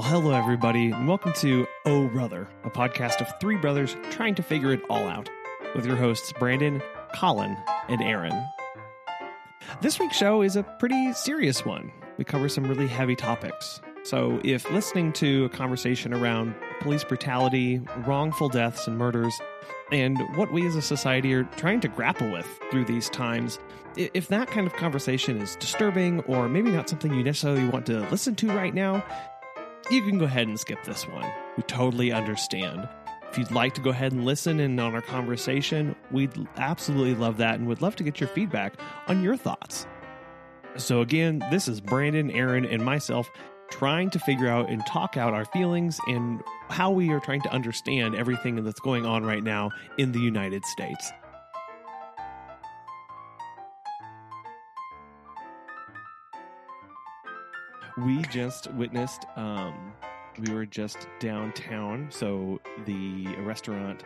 Well, hello, everybody, and welcome to Oh Brother, a podcast of three brothers trying to figure it all out, with your hosts Brandon, Colin, and Aaron. This week's show is a pretty serious one. We cover some really heavy topics. So, if listening to a conversation around police brutality, wrongful deaths, and murders, and what we as a society are trying to grapple with through these times, if that kind of conversation is disturbing or maybe not something you necessarily want to listen to right now, you can go ahead and skip this one. We totally understand. If you'd like to go ahead and listen in on our conversation, we'd absolutely love that and would love to get your feedback on your thoughts. So, again, this is Brandon, Aaron, and myself trying to figure out and talk out our feelings and how we are trying to understand everything that's going on right now in the United States. We just witnessed, um, we were just downtown. So the restaurant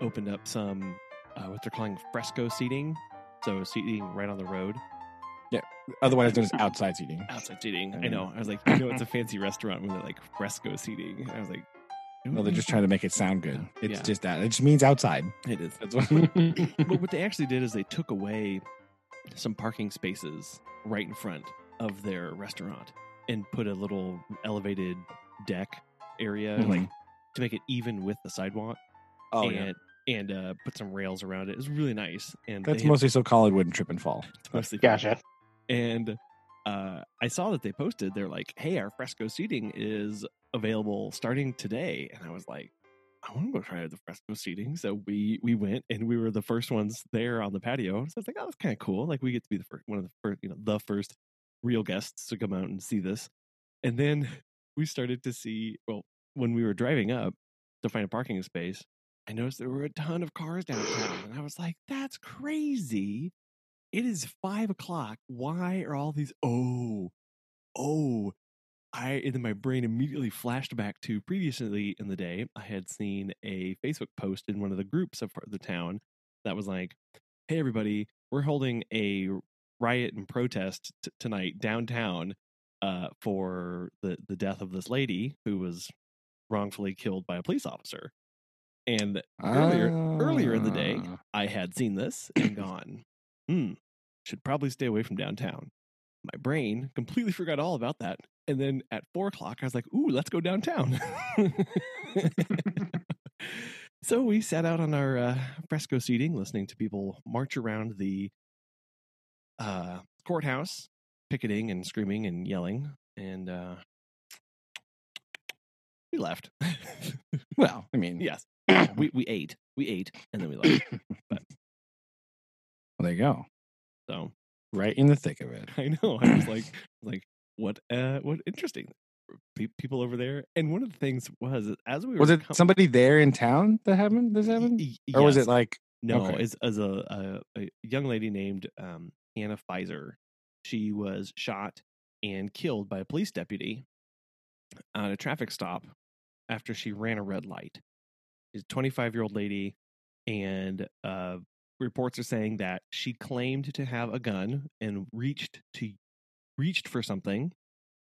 opened up some, uh, what they're calling fresco seating. So seating right on the road. Yeah, otherwise known as outside seating. outside seating. I know. I was like, you know, it's a fancy restaurant when they're like fresco seating. I was like, No, they're just trying to make it sound good. It's Yeah. just that. It just means outside. It is. That's what. but what they actually did is they took away some parking spaces right in front of their restaurant and put a little elevated deck area Mhm. like to make it even with the sidewalk oh yeah. and and uh, put some rails around it. It was really nice. And That's they- mostly so Colin wouldn't trip and fall. it's mostly Gotcha. and uh, I saw that they posted. They're like, "Hey, our fresco seating is available starting today," and I was like, "I want to go try the fresco seating." So we we went, and we were the first ones there on the patio. So I was like, "Oh, that's kind of cool. Like we get to be the first one of the first, you know, the first real guests to come out and see this." And then we started to see. Well, when we were driving up to find a parking space, I noticed there were a ton of cars downtown, and I was like, "That's crazy." it is five o'clock. Why are all these? Oh, oh. I and then my brain immediately flashed back to previously in the day. I had seen a Facebook post in one of the groups of the town that was like, "Hey, everybody, we're holding a riot and protest t- tonight downtown uh, for the the death of this lady who was wrongfully killed by a police officer." And earlier earlier in the day, Ah. I had seen this and gone, hmm, should probably stay away from downtown. My brain completely forgot all about that. And then at four o'clock, I was like, ooh, let's go downtown. so we sat out on our uh, fresco seating, listening to people march around the uh, courthouse, picketing and screaming and yelling. And uh, we left. Well, I mean, yes, we, we ate. We ate and then we left. Well, there you go. So Right in the thick of it. I know. I was like, like what? Uh, what interesting. People over there, and one of the things was as we were Was it com- somebody there in town that happened? This happened, Y- or was it like? no? okay. As as a, a a young lady named um, Hannah Fizer, she was shot and killed by a police deputy at a traffic stop after she ran a red light. She's a 25 year old lady, and uh, reports are saying that she claimed to have a gun and reached to reached for something,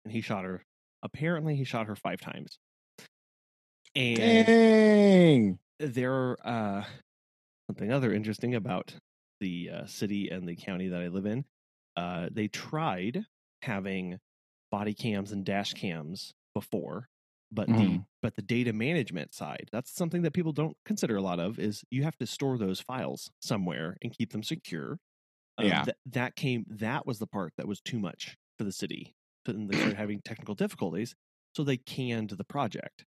and he shot her. Apparently, he shot her five times. And Dang. there uh something other interesting about the uh, city and the county that I live in. Uh, they tried having body cams and dash cams before, but the Mhm. but the data management side that's something that people don't consider a lot of is you have to store those files somewhere and keep them secure. Um, Yeah. th- that came that was the part that was too much for the city. And they started having technical difficulties, so they canned the project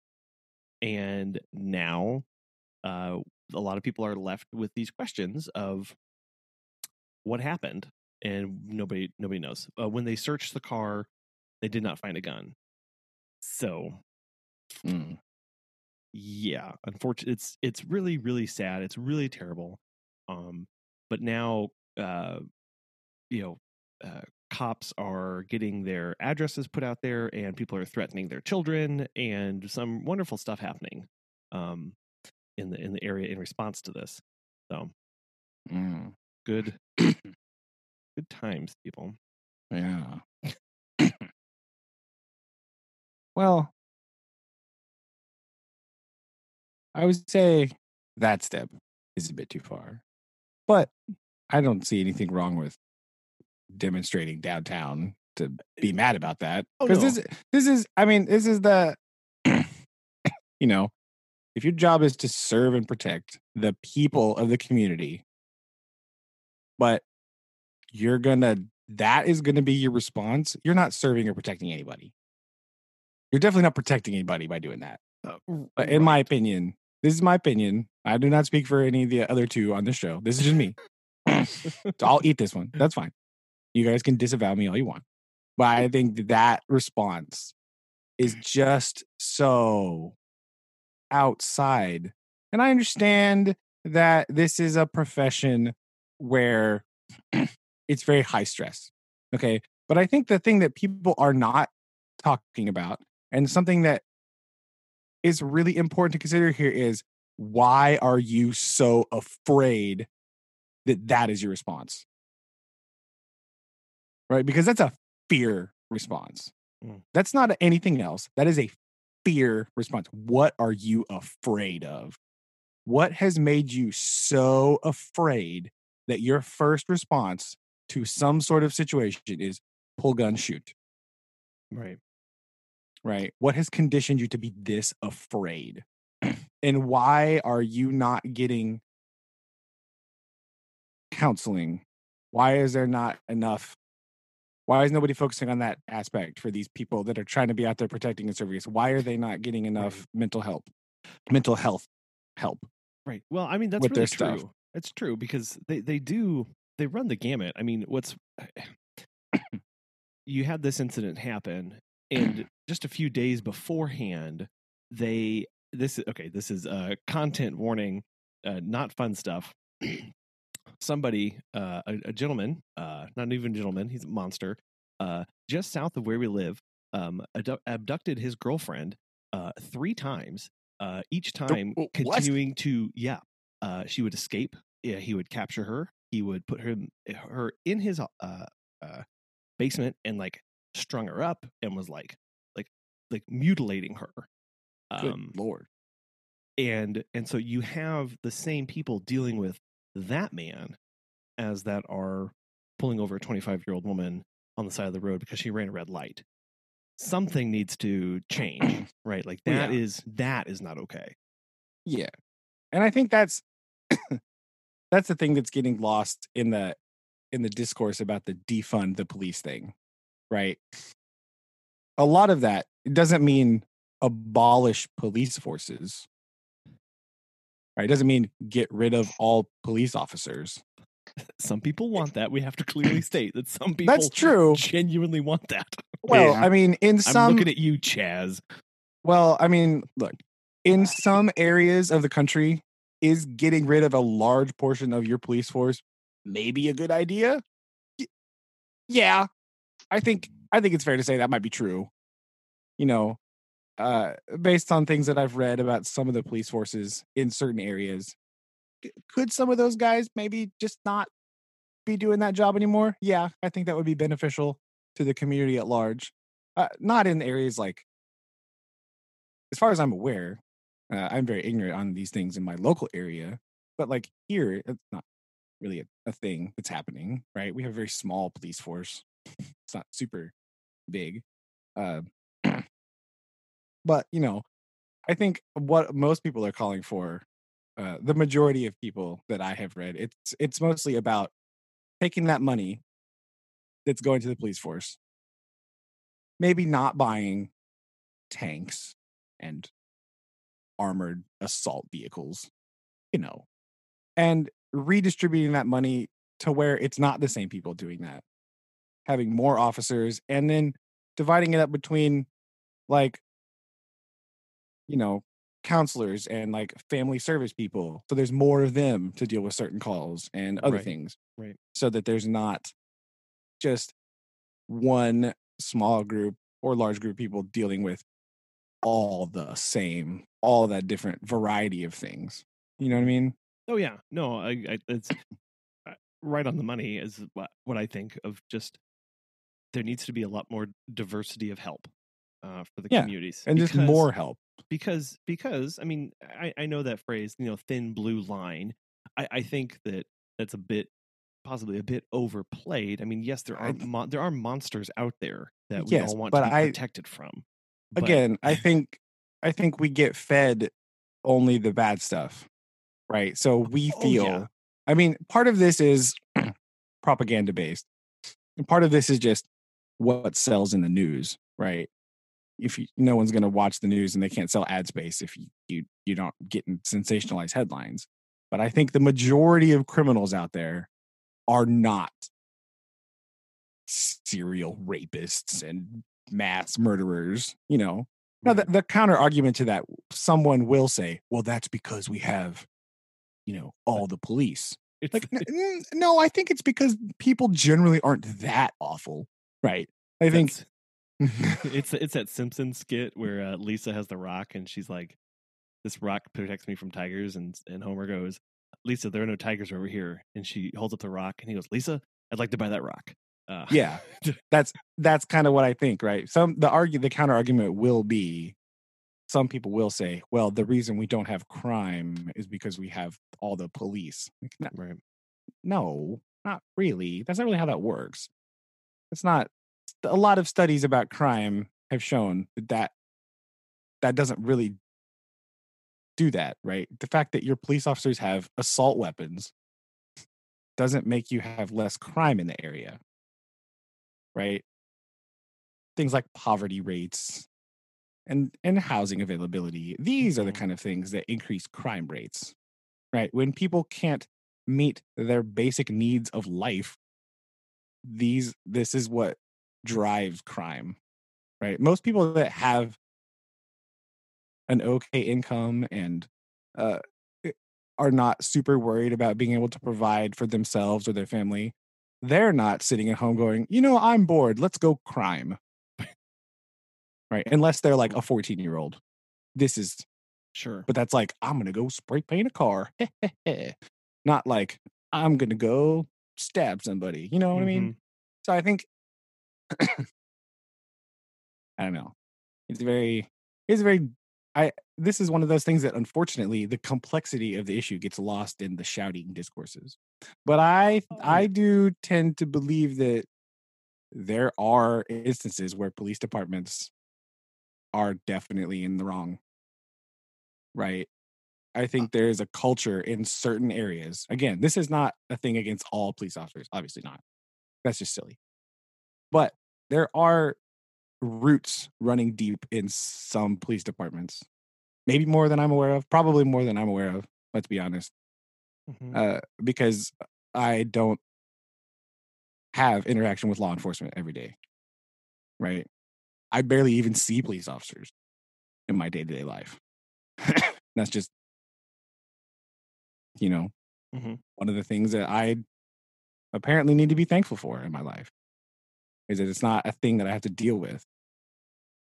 and now uh, a lot of people are left with these questions of what happened and nobody nobody knows uh, when they searched the car they did not find a gun so Mm. yeah unfortunately it's it's really really sad it's really terrible um but now uh you know uh, cops are getting their addresses put out there and people are threatening their children and some wonderful stuff happening um in the in the area in response to this so Mm. good Mm-hmm. Good times, people. Yeah. well, I would say that step is a bit too far, but I don't see anything wrong with demonstrating downtown to eh, be mad about that because oh, no. this this is I mean this is the you know if your job is to serve and protect the people of the community but you're gonna that is gonna be your response, you're not serving or protecting anybody. You're definitely not protecting anybody by doing that. Oh, but in my opinion, this is my opinion. I do not speak for any of the other two on this show. This is just me. so I'll eat this one. That's fine. You guys can disavow me all you want. But I think that response is just so outside. And I understand that this is a profession where it's very high stress. Okay. But I think the thing that people are not talking about and something that is really important to consider here is why are you so afraid that that is your response? Right? Because that's a fear response. Mm. That's not anything else. That is a fear response. What are you afraid of? What has made you so afraid that your first response to some sort of situation is pull gun shoot? right. right? What has conditioned you to be this afraid? and why are you not getting counseling? Why is there not enough? Why is nobody focusing on that aspect for these people that are trying to be out there protecting and serving us? Why are they not getting enough mental help, mental health help? Right. Well, I mean that's with really their true. stuff. It's true because they they do they run the gamut. I mean, what's you had this incident happen, and just a few days beforehand, they this is okay. This is a content warning, uh, not fun stuff. Somebody, uh, a, a gentleman, uh, not even a gentleman, he's a monster, uh, just south of where we live, um, abdu- abducted his girlfriend uh, three times. Uh, each time what? continuing to yeah uh, she would escape yeah, he would capture her he would put her her in his uh, uh, basement and like strung her up and was like like like mutilating her Good um lord! and and so you have the same people dealing with that man as that are pulling over a 25 year old woman on the side of the road because she ran a red light something needs to change right like that yeah. is that is not okay Yeah. And I think that's that's the thing that's getting lost in the in the discourse about the defund the police thing, right? A lot of that it doesn't mean abolish police forces. Right? It doesn't mean get rid of all police officers. some people want that we have to clearly state that some people That's true. genuinely want that Well, Yeah. I mean, in i'm some looking at you chaz Well, I mean, look, in some areas of the country, is getting rid of a large portion of your police force maybe a good idea? Yeah, I think I think it's fair to say that might be true. You know, uh, based on things that I've read about some of the police forces in certain areas, could some of those guys maybe just not be doing that job anymore? Yeah, I think that would be beneficial to the community at large. Uh, not in areas like as far as I'm aware, uh, I'm very ignorant on these things in my local area, but like here, it's not really a, a thing that's happening, right? We have a very small police force. it's not super big. Uh, but, you know, I think what most people are calling for, uh, the majority of people that I have read, it's it's mostly about taking that money that's going to the police force, maybe not buying tanks and armored assault vehicles, you know, and redistributing that money to where it's not the same people doing that, having more officers, and then dividing it up between like, you know, counselors and like family service people. So there's more of them to deal with certain calls and other Right, things. right. So that there's not just one small group or large group of people dealing with all the same, all that different variety of things. You know what I mean? Oh yeah, no, I, I it's uh, right on the money is what, what I think of. Just there needs to be a lot more diversity of help. uh, for the Yeah, communities and just more help. because because I mean I, I know that phrase you know thin blue line I, I think that that's a bit possibly a bit overplayed I mean yes there are I- mon- there are monsters out there that we Yes, all want to be I- protected from But- Again, I think I think we get fed only the bad stuff, right? So we Oh, feel. yeah. I mean, part of this is propaganda based, and part of this is just what sells in the news, right? If you, no one's going to watch the news and they can't sell ad space if you, you you don't get in sensationalized headlines. But I think the majority of criminals out there are not serial rapists and mass murderers. You know, now the, the counter argument to that, someone will say, "Well, that's because we have, you know, all the police." It's- Like, n- no, I think it's because people generally aren't that awful, right? I think it's it's that Simpson skit where uh, Lisa has the rock and she's like, "This rock protects me from tigers," and and Homer goes, "Lisa, there are no tigers over here," and she holds up the rock and he goes, "Lisa, I'd like to buy that rock." Uh, yeah, that's that's kind of what I think, right? Some the argue the counter argument will be, some people will say, well, the reason we don't have crime is because we have all the police. Like, no, right. no, not really. That's not really how that works. It's not. A lot of studies about crime have shown that that, that doesn't really do that, right? The fact that your police officers have assault weapons doesn't make you have less crime in the area, right? Things like poverty rates and and housing availability. These are the Mhm. kind of things that increase crime rates, right? When people can't meet their basic needs of life, these this is what drives crime, right? Most people that have an okay income and uh, are not super worried about being able to provide for themselves or their family, they're not sitting at home going, you know, I'm bored. Let's go crime. right. Unless they're like mm-hmm. a 14 year old. This is, Sure. but that's like, I'm going to go spray paint a car. not like, I'm going to go stab somebody. You know what I mean? Mm-hmm. So I think, I don't know. It's very, it's very, I, this is one of those things that unfortunately the complexity of the issue gets lost in the shouting discourses. But I, Oh, I do tend to believe that there are instances where police departments are definitely in the wrong. Right. I uh. think there is a culture in certain areas. Again, this is not a thing against all police officers, obviously not. That's just silly. But there are roots running deep in some police departments. Maybe more than I'm aware of, probably more than I'm aware of, let's be honest. Mhm. Uh, because I don't have interaction with law enforcement every day. Right? I barely even see police officers in my day-to-day life. That's just you know, Mhm. one of the things that I apparently need to be thankful for in my life is that it's not a thing that I have to deal with.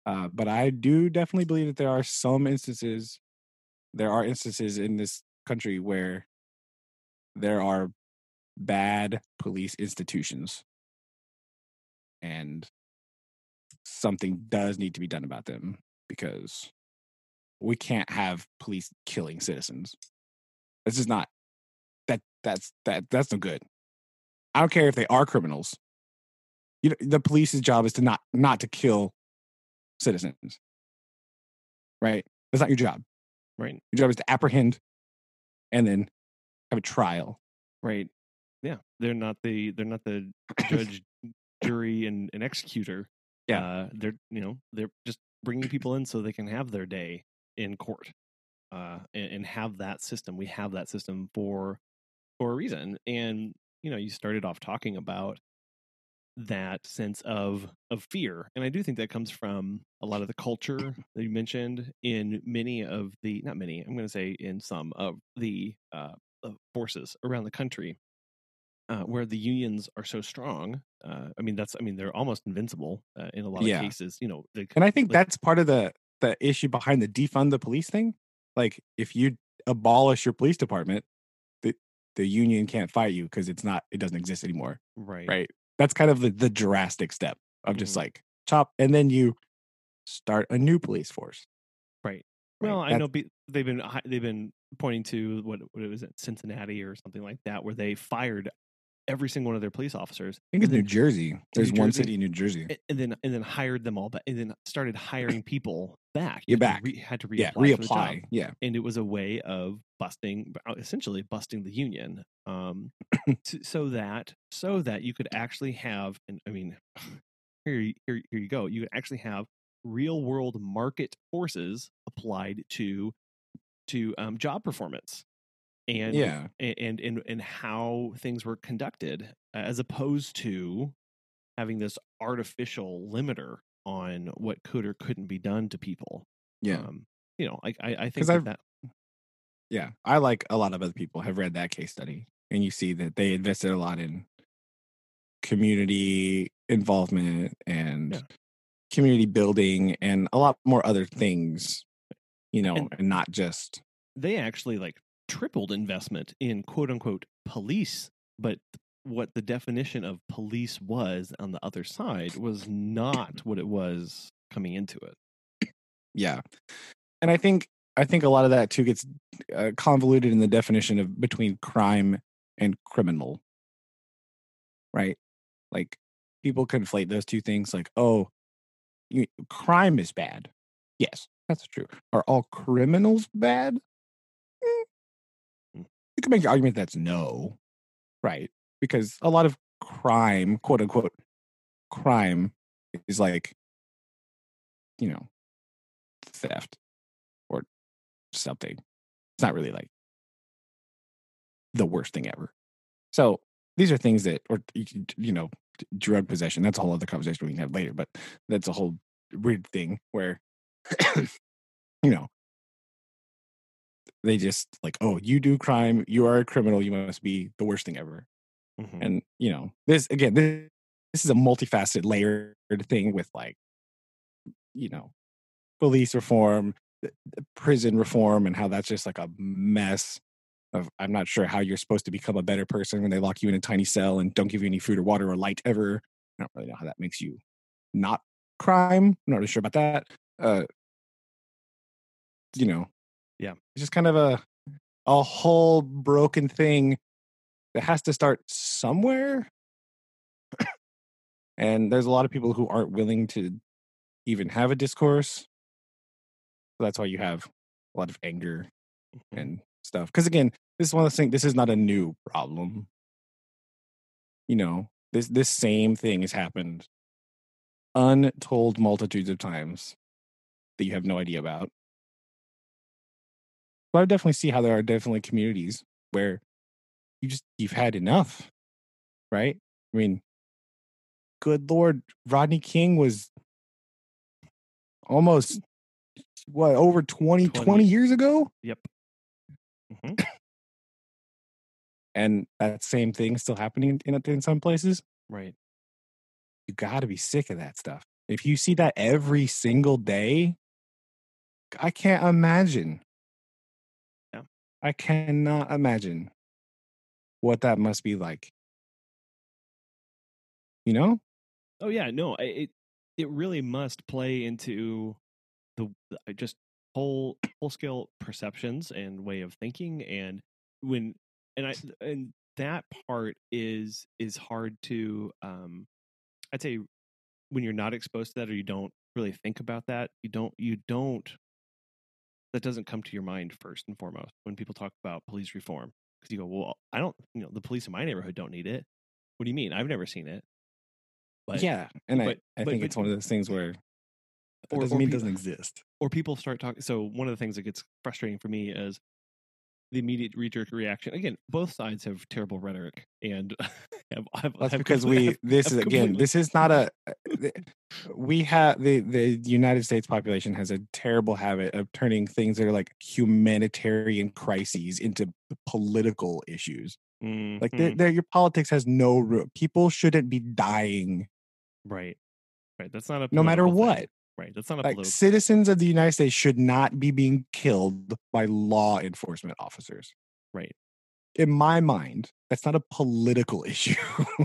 Uh, but I do definitely believe that there are some instances, there are instances in this country where there are bad police institutions and something does need to be done about them because we can't have police killing citizens. This is not that that's that that's no good. I don't care if they are criminals. You know, the police's job is to not not to kill citizens. Right? That's not your job. Right. Your job is to apprehend and then have a trial. Right. Yeah. They're not the they're not the judge, jury, and, and executor. Yeah. Uh, they're you know they're just bringing people in so they can have their day in court, uh, and, and have that system. We have that system for for a reason. And you know, you started off talking about that sense of of fear, and I do think that comes from a lot of the culture that you mentioned in many of the not many. I'm going to say in some of the uh, of forces around the country uh, where the unions are so strong. Uh, I mean, that's I mean they're almost invincible uh, in a lot Yeah. of cases. You know, they, And I think like- that's part of the the issue behind the defund the police thing. Like if you abolish your police department, the the union can't fight you because it's not it doesn't exist anymore. right, Right. That's kind of the, the drastic step of just Mhm. like chop and then you start a new police force. Right. Right, Well, I that's- know be, they've been they've been pointing to what what it was at Cincinnati or something like that, where they fired every single one of their police officers. I think it's New Jersey. There's one Jersey? city in New Jersey. and then and then hired them all back, and then started hiring people back. You're back. re- had to reapply. Yeah, for the job. reapply. Yeah. and it was a way of busting, uh, essentially busting the union, um, so that so that you could actually have, and I mean, here here here you go, you could actually have real world market forces applied to to um, job performance, and Yeah. and and and how things were conducted, as opposed to having this artificial limiter on what could or couldn't be done to people. Yeah. Um, you know, like I, I think that, that yeah. I like a lot of other people have read that case study and you see that they invested a lot in community involvement and Yeah. community building and a lot more other things, you know, And- and not just they actually like tripled investment in quote unquote police, but what the definition of police was on the other side was not what it was coming into it. yeah. And i think i think a lot of that too gets uh, convoluted in the definition of between crime and criminal. Right? Like people conflate those two things like oh you, crime is bad. Yes that's true are all criminals bad Mm. Mm. you can make the argument that's no right because a lot of crime quote unquote crime is like you know theft or something. It's not really like the worst thing ever. So these are things that, or you know, drug possession. That's a whole other conversation we can have later. But that's a whole weird thing where, you know, they just like, oh, you do crime, you are a criminal, you must be the worst thing ever. Mhm. And you know, this again, this, this is a multifaceted, layered thing with like, you know, police reform, prison reform, and how that's just like a mess. Of I'm not sure how you're supposed to become a better person when they lock you in a tiny cell and don't give you any food or water or light ever. I don't really know how that makes you not crime. I'm not really sure about that. Uh, you know, Yeah. it's just kind of a a whole broken thing that has to start somewhere. and there's a lot of people who aren't willing to even have a discourse. So that's why you have a lot of anger Mhm. and stuff. Because again, this is one of those things. This is not a new problem. You know, this this same thing has happened untold multitudes of times that you have no idea about. But I definitely see how there are definitely communities where you just you've had enough, right? I mean, good lord, Rodney King was almost what over 20, 20. 20 years ago, Yep. Mhm. and that same thing still happening in in some places. Right. You got to be sick of that stuff. If you see that every single day, I can't imagine. I cannot imagine what that must be like. You know? Oh yeah, no, it it really must play into the, just whole whole scale perceptions and way of thinking and when and I and that part is is hard to um I'd say when you're not exposed to that or you don't really think about that, you don't you don't that doesn't come to your mind first and foremost when people talk about police reform because you go, well, I don't, you know, the police in my neighborhood don't need it. What do you mean? I've never seen it. But yeah. And but- I, I but- think it's one of those things where Or- doesn't or mean it doesn't exist. or people start talking. So one of the things that gets frustrating for me is the immediate knee-jerk reaction. Again, both sides have terrible rhetoric, and have, have, That's have because we have- this is again this is not a uh, we have the the United States population has a terrible habit of turning things that are like humanitarian crises into political issues. Like Mhm. they're, they're, your politics has no room. People shouldn't be dying right, right. That's not a no matter thing. what. Right, that's not a Like political. citizens of the United States should not be being killed by law enforcement officers. Right, In my mind, that's not a political issue.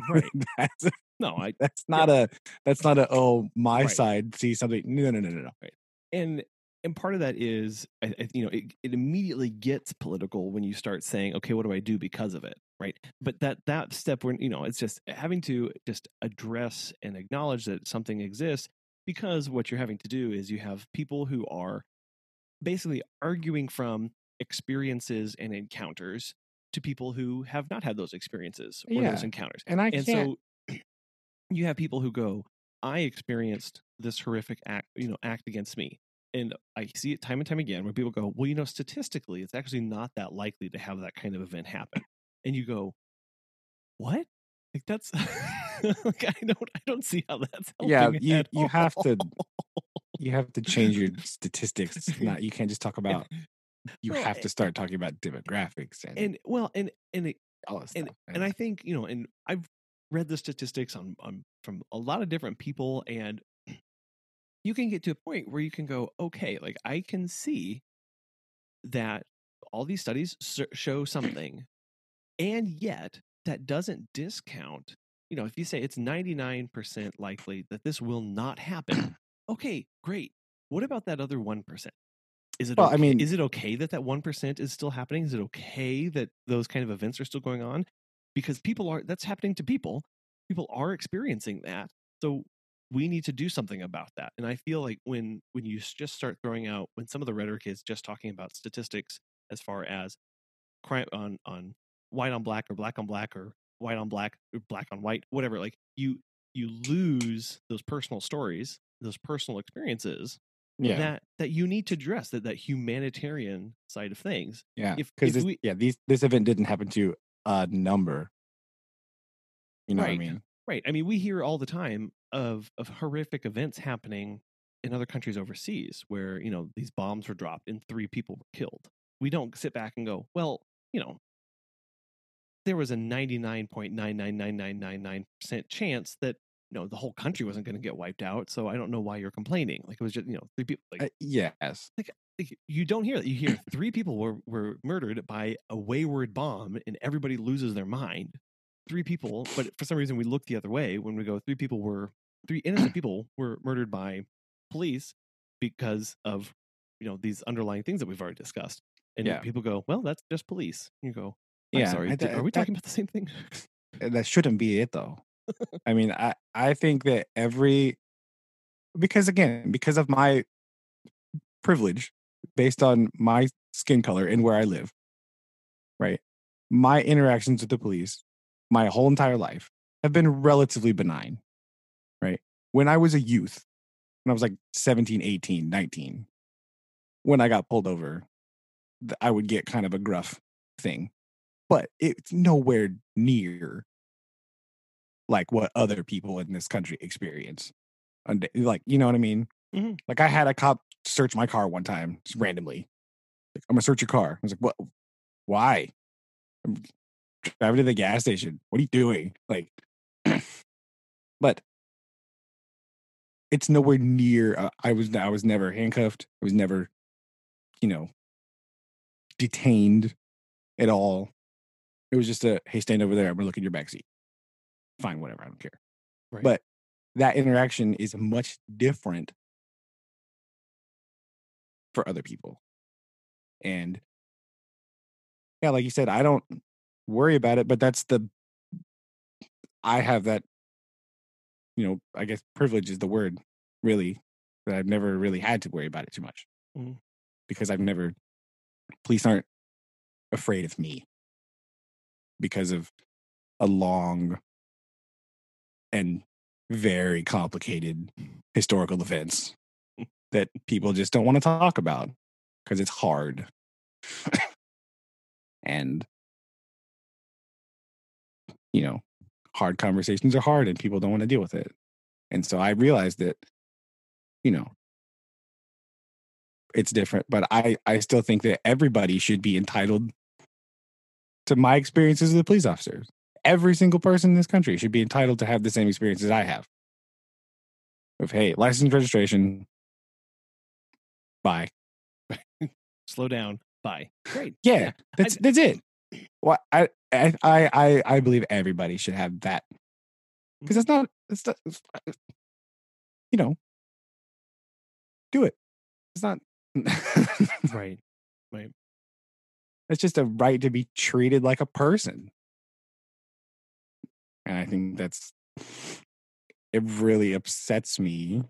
Right. that's No, I That's not a that's not a oh my Right. side see something. No, no, no, no, no. and and part of that is I, I, you know it, it immediately gets political when you start saying okay what do i do because of it right but that that step when you know it's just having to just address and acknowledge that something exists because what you're having to do is you have people who are basically arguing from experiences and encounters to people who have not had those experiences or those encounters. And I and can't. so you have people who go i experienced this horrific act you know act against me. And i see it time and time again where people go well you know statistically it's actually not that likely to have that kind of event happen. And you go what like that's like i don't i don't see how that's helping yeah, you you have to you have to change your statistics. Not you can't just talk about. You Well, have eh to start talking about demographics and, and well and and it, all and stuff. and I think you know, and I've read the statistics on on from a lot of different people, and you can get to a point where you can go, okay, like I can see that all these studies show something, and yet that doesn't discount. You know, if you say it's ninety nine percent likely that this will not happen, okay, great. What about that other one percent? Is it Well, I mean- is it okay that that one percent is still happening? Is it okay that those kind of events are still going on? Because people are that's happening to people. People are experiencing that, so we need to do something about that. And I feel like when when you just start throwing out when some of the rhetoric is just talking about statistics as far as crime on on white on black or black on black or white on black or black on white, whatever. Like you you lose those personal stories, those personal experiences yeah, that that you need to address that that humanitarian side of things. yeah, if- because yeah, these this event didn't happen to a number. You know Right. what I mean? Right. I mean, we hear all the time of of horrific events happening in other countries overseas where, you know, these bombs were dropped and three people were killed. We don't sit back and go, well, you know, there was a 99.999999% chance that you know the whole country wasn't going to get wiped out so i don't know why you're complaining like it was just you know three people like Uh, yes, like, you don't hear that. You hear three people were, were murdered by a wayward bomb and everybody loses their mind. Three people, but for some reason we look the other way when we go, three people were, three innocent people were murdered by police because of, you know, these underlying things that we've already discussed. And Yeah. people go, well, that's just police. You go, I'm yeah. sorry, are we that- talking about the same thing? Uh, that shouldn't be it though. I mean, I I think that every because again, because of my privilege based on my skin color and where I live, right? My interactions with the police my whole entire life have been relatively benign, right? When I was a youth, when I was like 17, 18, 19, when I got pulled over, I would get kind of a gruff thing, but it's nowhere near like what other people in this country experience. Like, you know what I mean? Mhm. Like, I had a cop search my car one time just randomly. Like, I'm gonna search your car. I was like, what? Why? I'm driving to the gas station. What are you doing? Like, but it's nowhere near. Uh, I was I was never handcuffed. I was never, you know, detained at all. It was just a hey, stand over there. I'm gonna look in your backseat. Fine, whatever. I don't care. Right. But that interaction is much different for other people. And yeah, like you said, I don't worry about it, but that's the I have that, you know, I guess privilege is the word, really, that I've never really had to worry about it too much. Mm. Because I've never police aren't afraid of me because of a long and very complicated historical events that people just don't want to talk about because it's hard. and you know, hard conversations are hard and people don't want to deal with it. And so I realized that you know, it's different, but I I still think that everybody should be entitled to my experiences as a police officer. Every single person in this country should be entitled to have the same experiences I have. Of hey, license registration. Bye. Slow down. Bye. Great. Yeah, that's that's it. Well, I, I I I I believe everybody should have that because it's not. It's, not, uh, you know, do it. It's not. right. Right. It's just a right to be treated like a person. And I think that's it really upsets me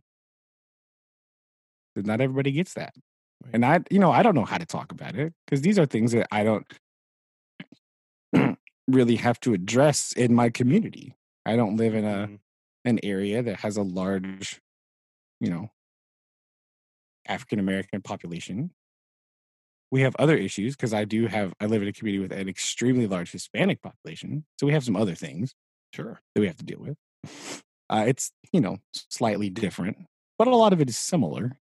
that not everybody gets that. And I, you know, I don't know how to talk about it because these are things that I don't really have to address in my community. I don't live in a Mhm. an area that has a large, you know, African American population. We have other issues because I do have I live in a community with an extremely large Hispanic population. So we have some other things Sure. that we have to deal with. Uh, it's you know slightly different, but a lot of it is similar,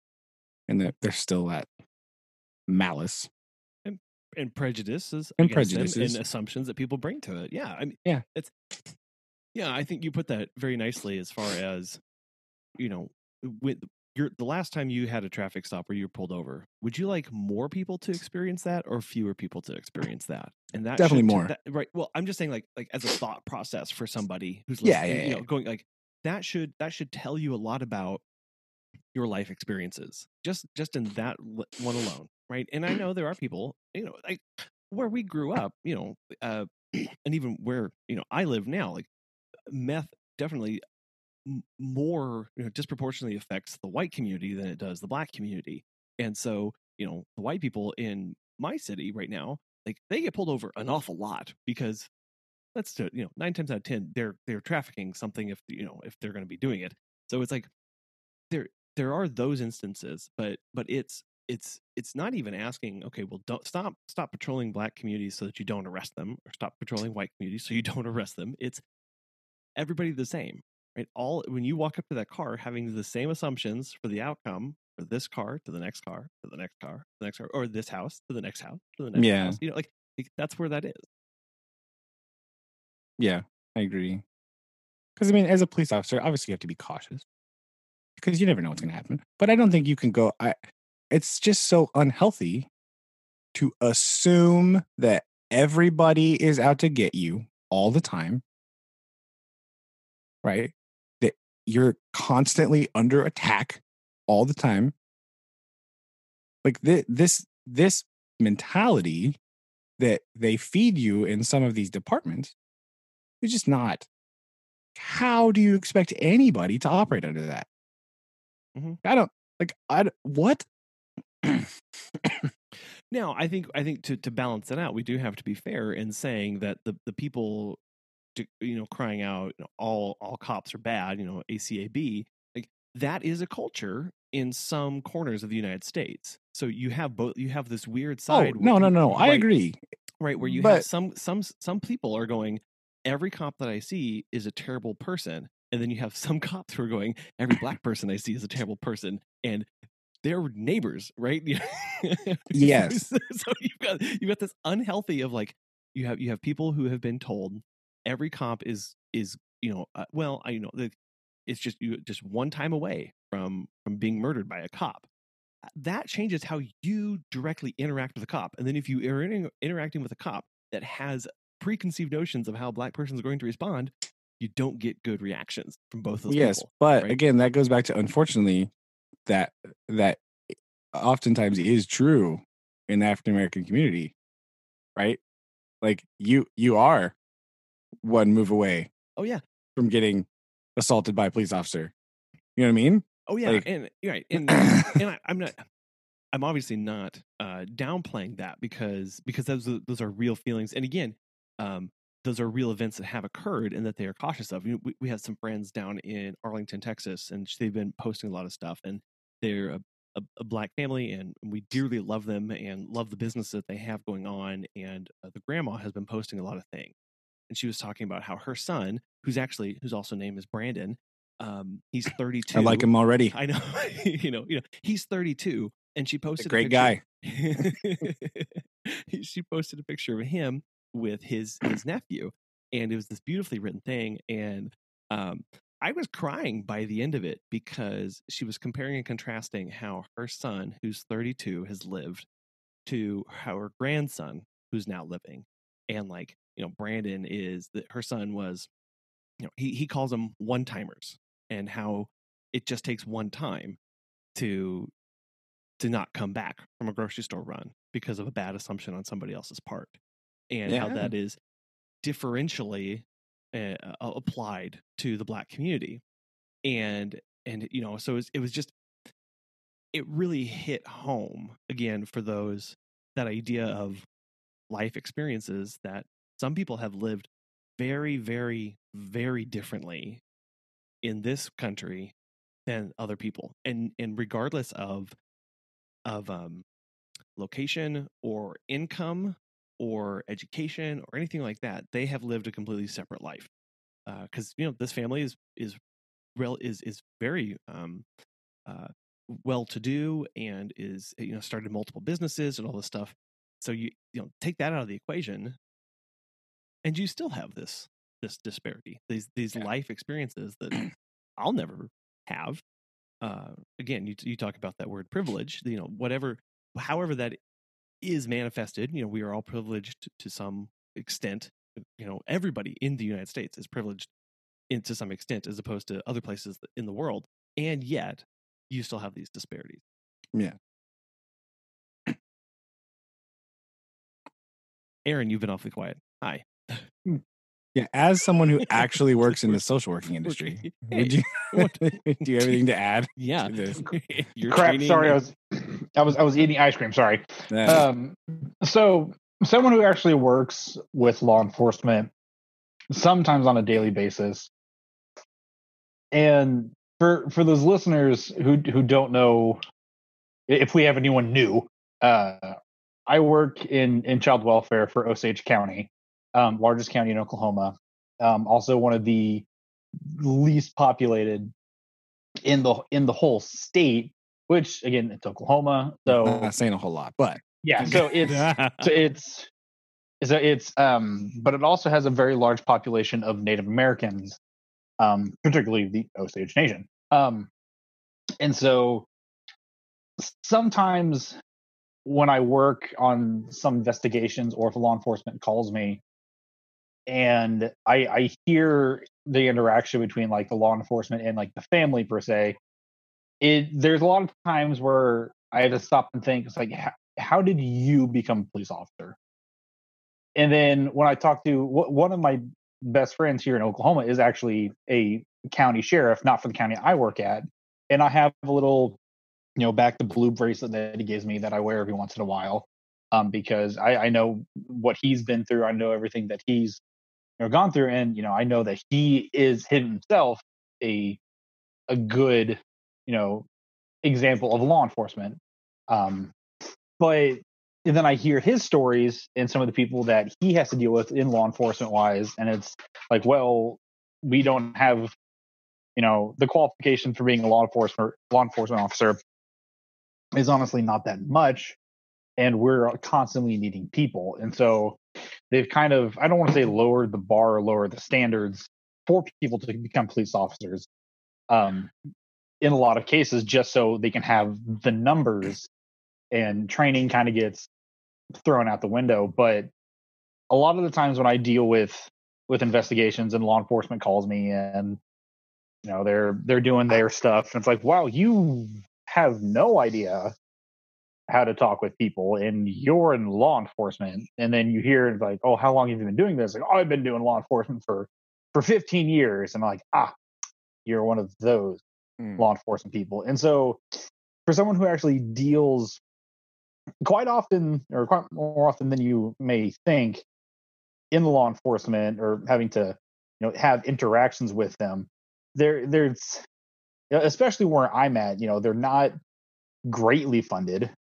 and that there's still that malice. And prejudices And against them prejudices. and assumptions that people bring to it. Yeah. I mean, Yeah. It's yeah. I think you put that very nicely as far as you know. With your the last time you had a traffic stop where you were pulled over, would you like more people to experience that or fewer people to experience that? And that Definitely should- more. that- right. Well, I'm just saying, like, like as a thought process for somebody who's Yeah, listening, yeah, you yeah. know, going like that should that should tell you a lot about your life experiences just just in that one alone right and i know there are people you know like where we grew up you know uh and even where you know i live now like meth definitely more you know disproportionately affects the white community than it does the black community. And so you know the white people in my city right now like they get pulled over an awful lot because that's to you know nine times out of ten they're they're trafficking something if you know if they're going to be doing it. So it's like there there are those instances but but it's it's it's not even asking okay well don't stop stop patrolling black communities so that you don't arrest them or stop patrolling white communities so you don't arrest them. It's everybody the same right all when you walk up to that car having the same assumptions for the outcome for this car to the next car to the next car to the next car or this house to the next house to the next Yeah. house you know like, like that's where that is Yeah, I agree. Because I mean, as a police officer, obviously you have to be cautious because you never know what's going to happen. But I don't think you can go. I. It's just so unhealthy to assume that everybody is out to get you all the time, right? You're constantly under attack all the time. Like thi- this, this mentality that they feed you in some of these departments is just not. How do you expect anybody to operate under that? Mhm. I don't like. I what? Now, I think I think to to balance it out, we do have to be fair in saying that the the people, you know, crying out, you know, all all cops are bad, you know, ACAB, like that is a culture in some corners of the United States. So you have both. You have this weird Oh side. no, where no, peop- no! I agree. Right, where you have some some some people are going, every cop that I see is a terrible person, and then you have some cops who are going, every black person I see is a terrible person, and they're neighbors, right? Yes. so you've got you've got this unhealthy of like you have you have people who have been told every cop is is you know uh, well I you know it's just you just one time away from from being murdered by a cop. That changes how you directly interact with a cop, and then if you are inter- interacting with a cop that has preconceived notions of how a black person is going to respond, you don't get good reactions from both those yes, people. but right? again, that goes back to unfortunately that that oftentimes is true in the African American community, right? Like you, you are one move away Oh yeah, from getting assaulted by a police officer. You know what I mean? Oh yeah, Like- and right, and and I, I'm not. I'm obviously not uh, downplaying that because because those are- those are real feelings, and again, um, those are real events that have occurred and that they are cautious of. We, we have some friends down in Arlington, Texas, and they've been posting a lot of stuff, and they're a, a, a black family, and we dearly love them and love the business that they have going on. And uh, the grandma has been posting a lot of things, and she was talking about how her son, who's actually whose also name is Brandon, um, he's 32. I like him already. I know, you know, you know, he's 32, and she A posted great picture- guy. she posted a picture of him with his his nephew, and it was this beautifully written thing. And um, I was crying by the end of it because she was comparing and contrasting how her son, who's 32, has lived, to how her grandson, who's now living, and like you know, Brandon is that her son was you know he he calls them one timers and how it just takes one time to to not come back from a grocery store run because of a bad assumption on somebody else's part and how that is differentially uh, applied to the black community. And and you know so it was, it was just it really hit home again for those that idea of life experiences that some people have lived very very very differently in this country than other people and and regardless of of um location or income or education or anything like that they have lived a completely separate life because you know this family is is real is is very um uh well to do and is you know started multiple businesses and all this stuff. So you you know take that out of the equation and you still have this this disparity these these Yeah. life experiences that i'll never have uh again you you talk about that word privilege you know whatever however that is manifested you know we are all privileged to some extent you know everybody in the united states is privileged in, to some extent as opposed to other places in the world and yet you still have these disparities Yeah. aaron you've been awfully quiet hi Yeah, as someone who actually works in the social working industry, would you do you have anything to add? yeah to this? Crap. training- Sorry, I was, I was, I was eating ice cream. Sorry. Um, so someone who actually works with law enforcement, sometimes on a daily basis, and for for those listeners who who don't know, if we have anyone new, uh, I work in in child welfare for Osage County, um, largest county in Oklahoma. Um, also one of the least populated in the in the whole state. Which again, it's Oklahoma, so not saying a whole lot, but yeah. So it's so it's so it's um but it also has a very large population of native americans um particularly the osage nation um and so sometimes when i work on some investigations or if law enforcement calls me and i i hear the interaction between like the law enforcement and like the family per se it there's a lot of times where i had to stop and think it's like how, how did you become a police officer and then when I talked to one of my best friends here in Oklahoma is actually a county sheriff, not for the county I work at, and I have a little, you know, back the blue bracelet that he gives me that I wear every once in a while, um, because I, I know what he's been through. I know everything that he's know gone through, and you know I know that he is himself a a good, you know, example of law enforcement. Um, but and then I hear his stories and some of the people that he has to deal with in law enforcement wise, and it's like, well, we don't have, you know, the qualification for being a law enforcement law enforcement officer is honestly not that much, and we're constantly needing people, and so they've kind of I don't want to say lowered the bar or lowered the standards for people to become police officers, um, in a lot of cases, just so they can have the numbers and training kind of gets thrown out the window. But a lot of the times when i deal with with investigations and law enforcement calls me and you know they're they're doing their stuff and it's like wow you have no idea how to talk with people and you're in law enforcement and then you hear like oh how long have you been doing this? Like oh i've been doing law enforcement for for 15 years. And i'm like ah you're one of those Mm. law enforcement people. And so for someone who actually deals quite often or quite more often than you may think in law enforcement or having to you know have interactions with them there there's especially where i'm at you know they're not greatly funded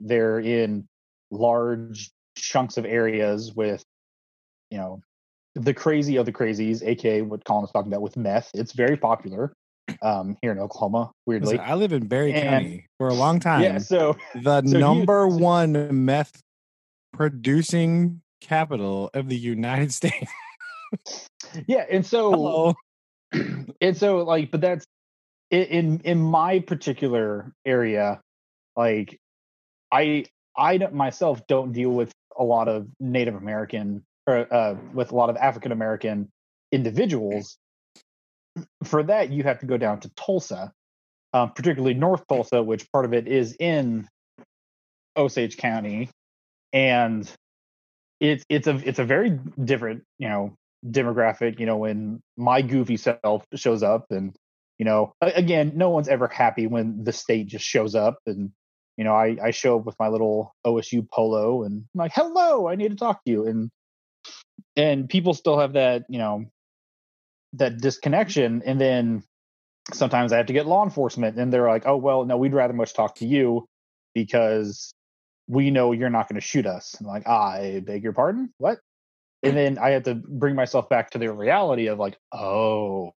they're in large chunks of areas with you know the crazy of the crazies aka what colin was talking about with meth it's very popular um here in oklahoma weirdly listen, I live in Berry And- County for a long time. yeah so the so you- number one meth producing capital of the United States. yeah and so Hello. and so like but that's in in my particular area like i i myself don't deal with a lot of native american or uh, with a lot of african american individuals for that, you have to go down to Tulsa, um, particularly North Tulsa, which part of it is in Osage County, and it's it's a it's a very different you know demographic. You know, when my goofy self shows up, and you know, again, no one's ever happy when the state just shows up, and you know, I I show up with my little OSU polo, and I'm like, hello, I need to talk to you, and and people still have that you know that disconnection, and then sometimes I have to get law enforcement, and they're like, oh well, no, we'd rather much talk to you because we know you're not going to shoot us. And like, I beg your pardon? What? And then I had to bring myself back to the reality of like, oh,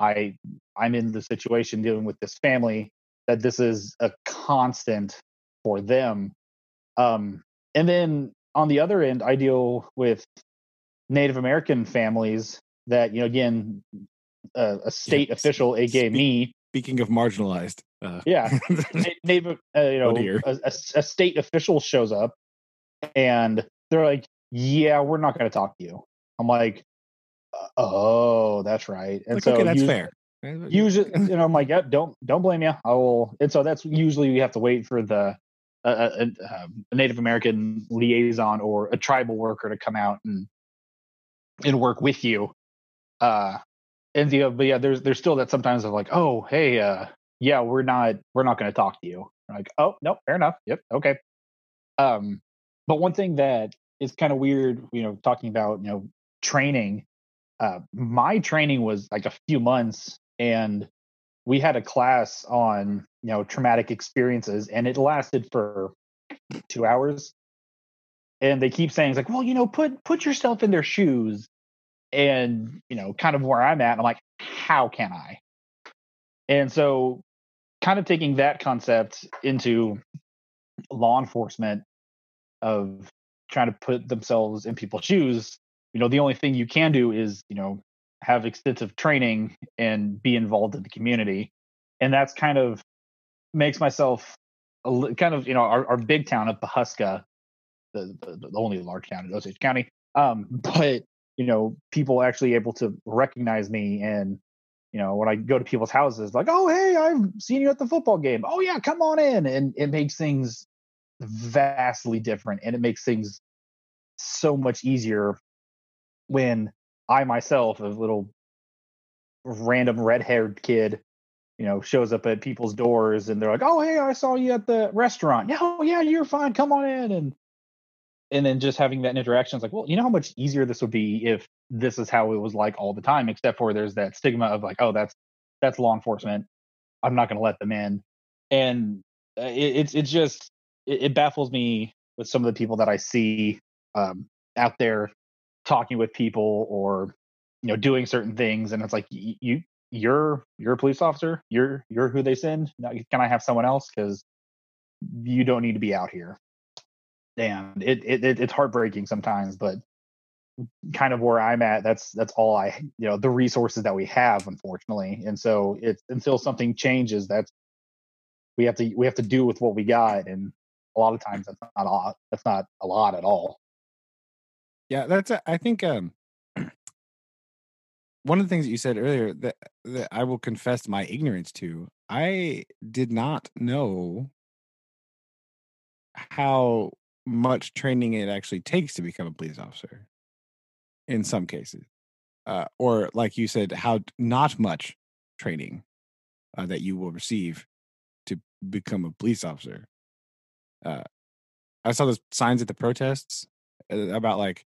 I I'm in the situation dealing with this family that this is a constant for them. Um, and then on the other end, I deal with Native American families that you know again uh, a state Yeah, official, aka speak- me, Speaking of marginalized, uh, yeah, Native, uh, you know, dear. a, a, a state official shows up, and they're like, "Yeah, we're not going to talk to you." I'm like, "Uh, "Oh, that's right." And like, so okay, that's us- fair. Usually, you know, I'm like, "Yep, don't don't blame you." I will. And so that's usually we have to wait for the a, a, a, um, a Native American liaison or a tribal worker to come out and and work with you. Uh, and the but yeah, there's there's still that sometimes of like, oh, hey, uh, yeah, we're not we're not going to talk to you. I'm like, oh, no, fair enough. Yep, okay. Um, but one thing that is kind of weird, you know, talking about you know training. Uh, my training was like a few months, and we had a class on you know traumatic experiences, and it lasted for two hours. And they keep saying it's like, well, you know, put put yourself in their shoes, and you know, kind of where I'm at. I'm like, how can I? And so, kind of taking that concept into law enforcement of trying to put themselves in people's shoes. You know, the only thing you can do is you know have extensive training and be involved in the community, and that's kind of makes myself a, kind of you know our, our big town of Pawhuska, the, the the only large town in Osage County. Um, but you know, people actually able to recognize me and you know when I go to people's houses, like, oh hey, I've seen you at the football game. Oh yeah, come on in, and it makes things vastly different, and it makes things so much easier when I myself, a little random red-haired kid, you know, shows up at people's doors and they're like, "Oh, hey, I saw you at the restaurant. Yeah, oh, yeah, you're fine. Come on in." And and then just having that interaction, it's like, well, you know how much easier this would be if this is how it was like all the time, except for there's that stigma of like, oh, that's that's law enforcement. I'm not going to let them in, and uh, it, it's it's just it, it baffles me with some of the people that I see um, out there talking with people or you know doing certain things, and it's like you you're you're a police officer. You're you're who they send. Now, Can I have someone else? Because you don't need to be out here. And it, it it it's heartbreaking sometimes, but kind of where I'm at, that's that's all I you know the resources that we have, unfortunately. And so it's until something changes, that's we have to we have to do with what we got, and a lot of times that's not a lot. That's not a lot at all. Yeah, that's. a- I think um, one of the things that you said earlier that that I will confess my ignorance to. I did not know how much training it actually takes to become a police officer. In some cases, uh, or like you said, how not much training uh, that you will receive to become a police officer. Uh, I saw those signs at the protests uh, about like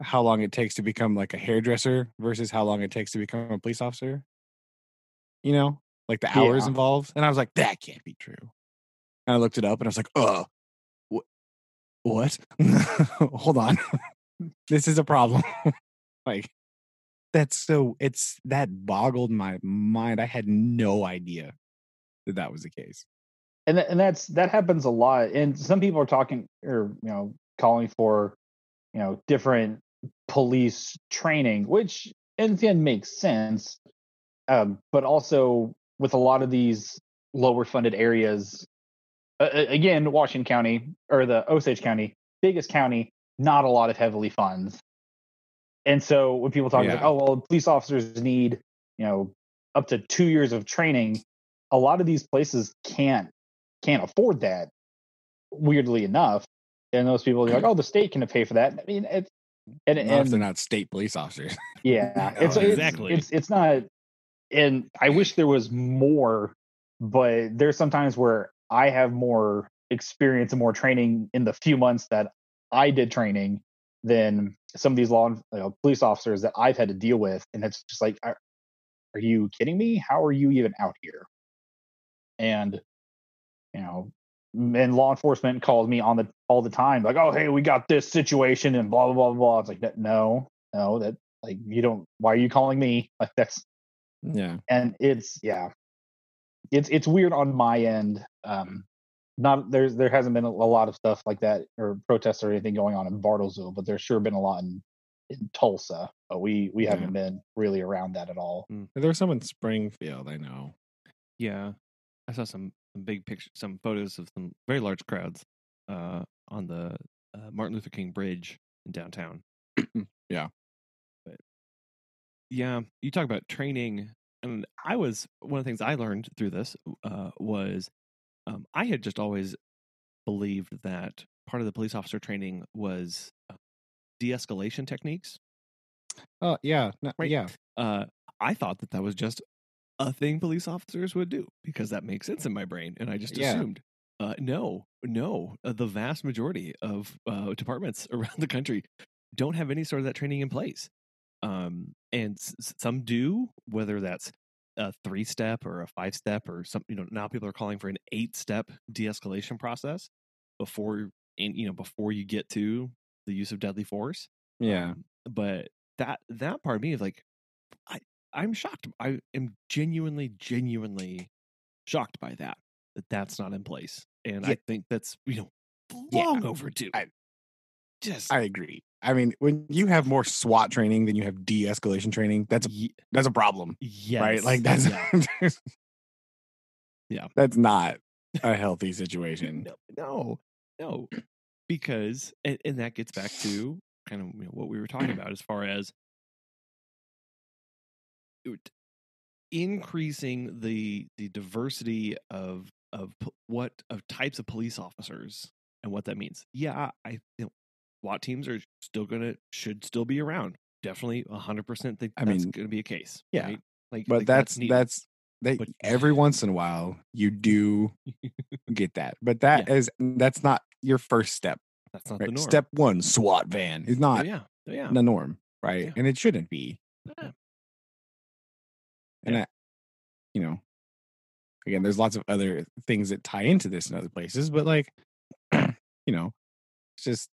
how long it takes to become like a hairdresser versus how long it takes to become a police officer. You know, like the hours Yeah. involved. And I was like, that can't be true. And I looked it up and I was like, oh, wh- what? Hold on. this is a problem. like, that's so, it's that boggled my mind. I had no idea that that was the case. and and that's that happens a lot and some people are talking or you know calling for you know different police training which in the end makes sense um, but also with a lot of these lower funded areas uh, again washington county or the osage county biggest county not a lot of heavily funds. And so when people talk Yeah. like oh well police officers need you know up to two years of training a lot of these places can't can't afford that weirdly enough. And those people are like oh the state can pay for that. I mean it's and, Not if and they're not state police officers. yeah Oh, it's, it's exactly. it's it's not and i wish there was more but there's sometimes where i have more experience and more training in the few months that i did training than some of these law you know, police officers that i've had to deal with and it's just like are, are you kidding me how are you even out here and you know and law enforcement calls me on the all the time like oh hey we got this situation and blah blah blah blah it's like that no no that like you don't why are you calling me like that's Yeah. and it's yeah it's it's weird on my end um not there's there hasn't been a, a lot of stuff like that or protests or anything going on in bartlesville but there's sure been a lot in in tulsa but we we Yeah. haven't been really around that at all There was some in Springfield, I know. Yeah, I saw some, some big pictures, some photos of some very large crowds uh, on the uh, Martin Luther King Bridge in downtown. Yeah. but yeah, you talk about training, and I was one of the things I learned through this uh, was um, I had just always believed that part of the police officer training was uh, de-escalation techniques. Oh yeah, no, Right. yeah. uh, I thought that that was just a thing police officers would do because that makes sense in my brain, and I just Yeah. assumed. Uh, no, no, uh, the vast majority of uh, departments around the country don't have any sort of that training in place, um, and s- some do. Whether that's a three step or a five step or some, you know, now people are calling for an eight step de escalation process before, in, you know, before you get to the use of deadly force Yeah. um, but that that part of me is like i'm shocked i am genuinely genuinely shocked by that that that's not in place and i think that's you know Yeah, long overdue I- just I agree. I mean, when you have more SWAT training than you have de-escalation training, that's a ye- that's a problem, yes right? Like that's yeah. Yeah. that's not a healthy situation. no no no because and, and that gets back to kind of you know, what we were talking about as far as increasing the the diversity of of what of types of police officers and what that means yeah i you know SWAT teams are still gonna should still be around definitely 100% think I that's mean, gonna be a case yeah, right? like But like, that's needed. that's they But- every once in a while you do get that. But that is that's not your first step. that's not Right? the norm Step one, SWAT van is Oh, not yeah Oh, yeah the norm, right? Yeah. And it shouldn't be. Yeah. And Yeah. that, you know, again, there's lots of other things that tie into this in other places, but like, you know, it's just,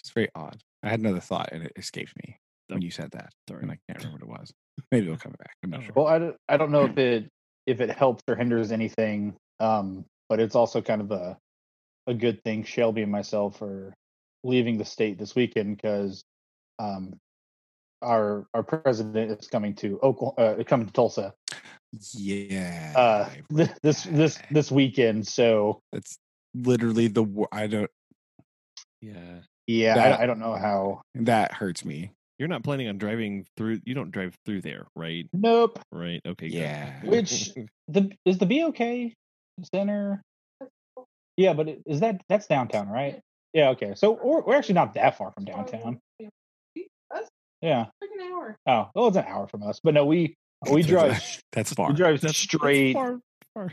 it's very odd. I had another thought and it escaped me when you said that, sorry and I can't remember what it was. Maybe it'll come back. I'm not Oh. sure. well i don't, I don't know if it if it helps or hinders anything um but it's also kind of a a good thing shelby and myself are leaving the state this weekend because um our our president is coming to oklahoma uh, coming to tulsa Yeah. uh I this this this, weekend so That's literally the. I don't. yeah yeah That- I, I don't know how That hurts me. you're not planning on driving through you don't drive through there right nope right okay good. Yeah. Which- the is the bok center yeah but is that that's downtown right yeah okay so we're, we're actually not that far from downtown That's yeah like an hour. oh well it's an hour from us but no we we drive That's far. we drive That's- that's straight far, far.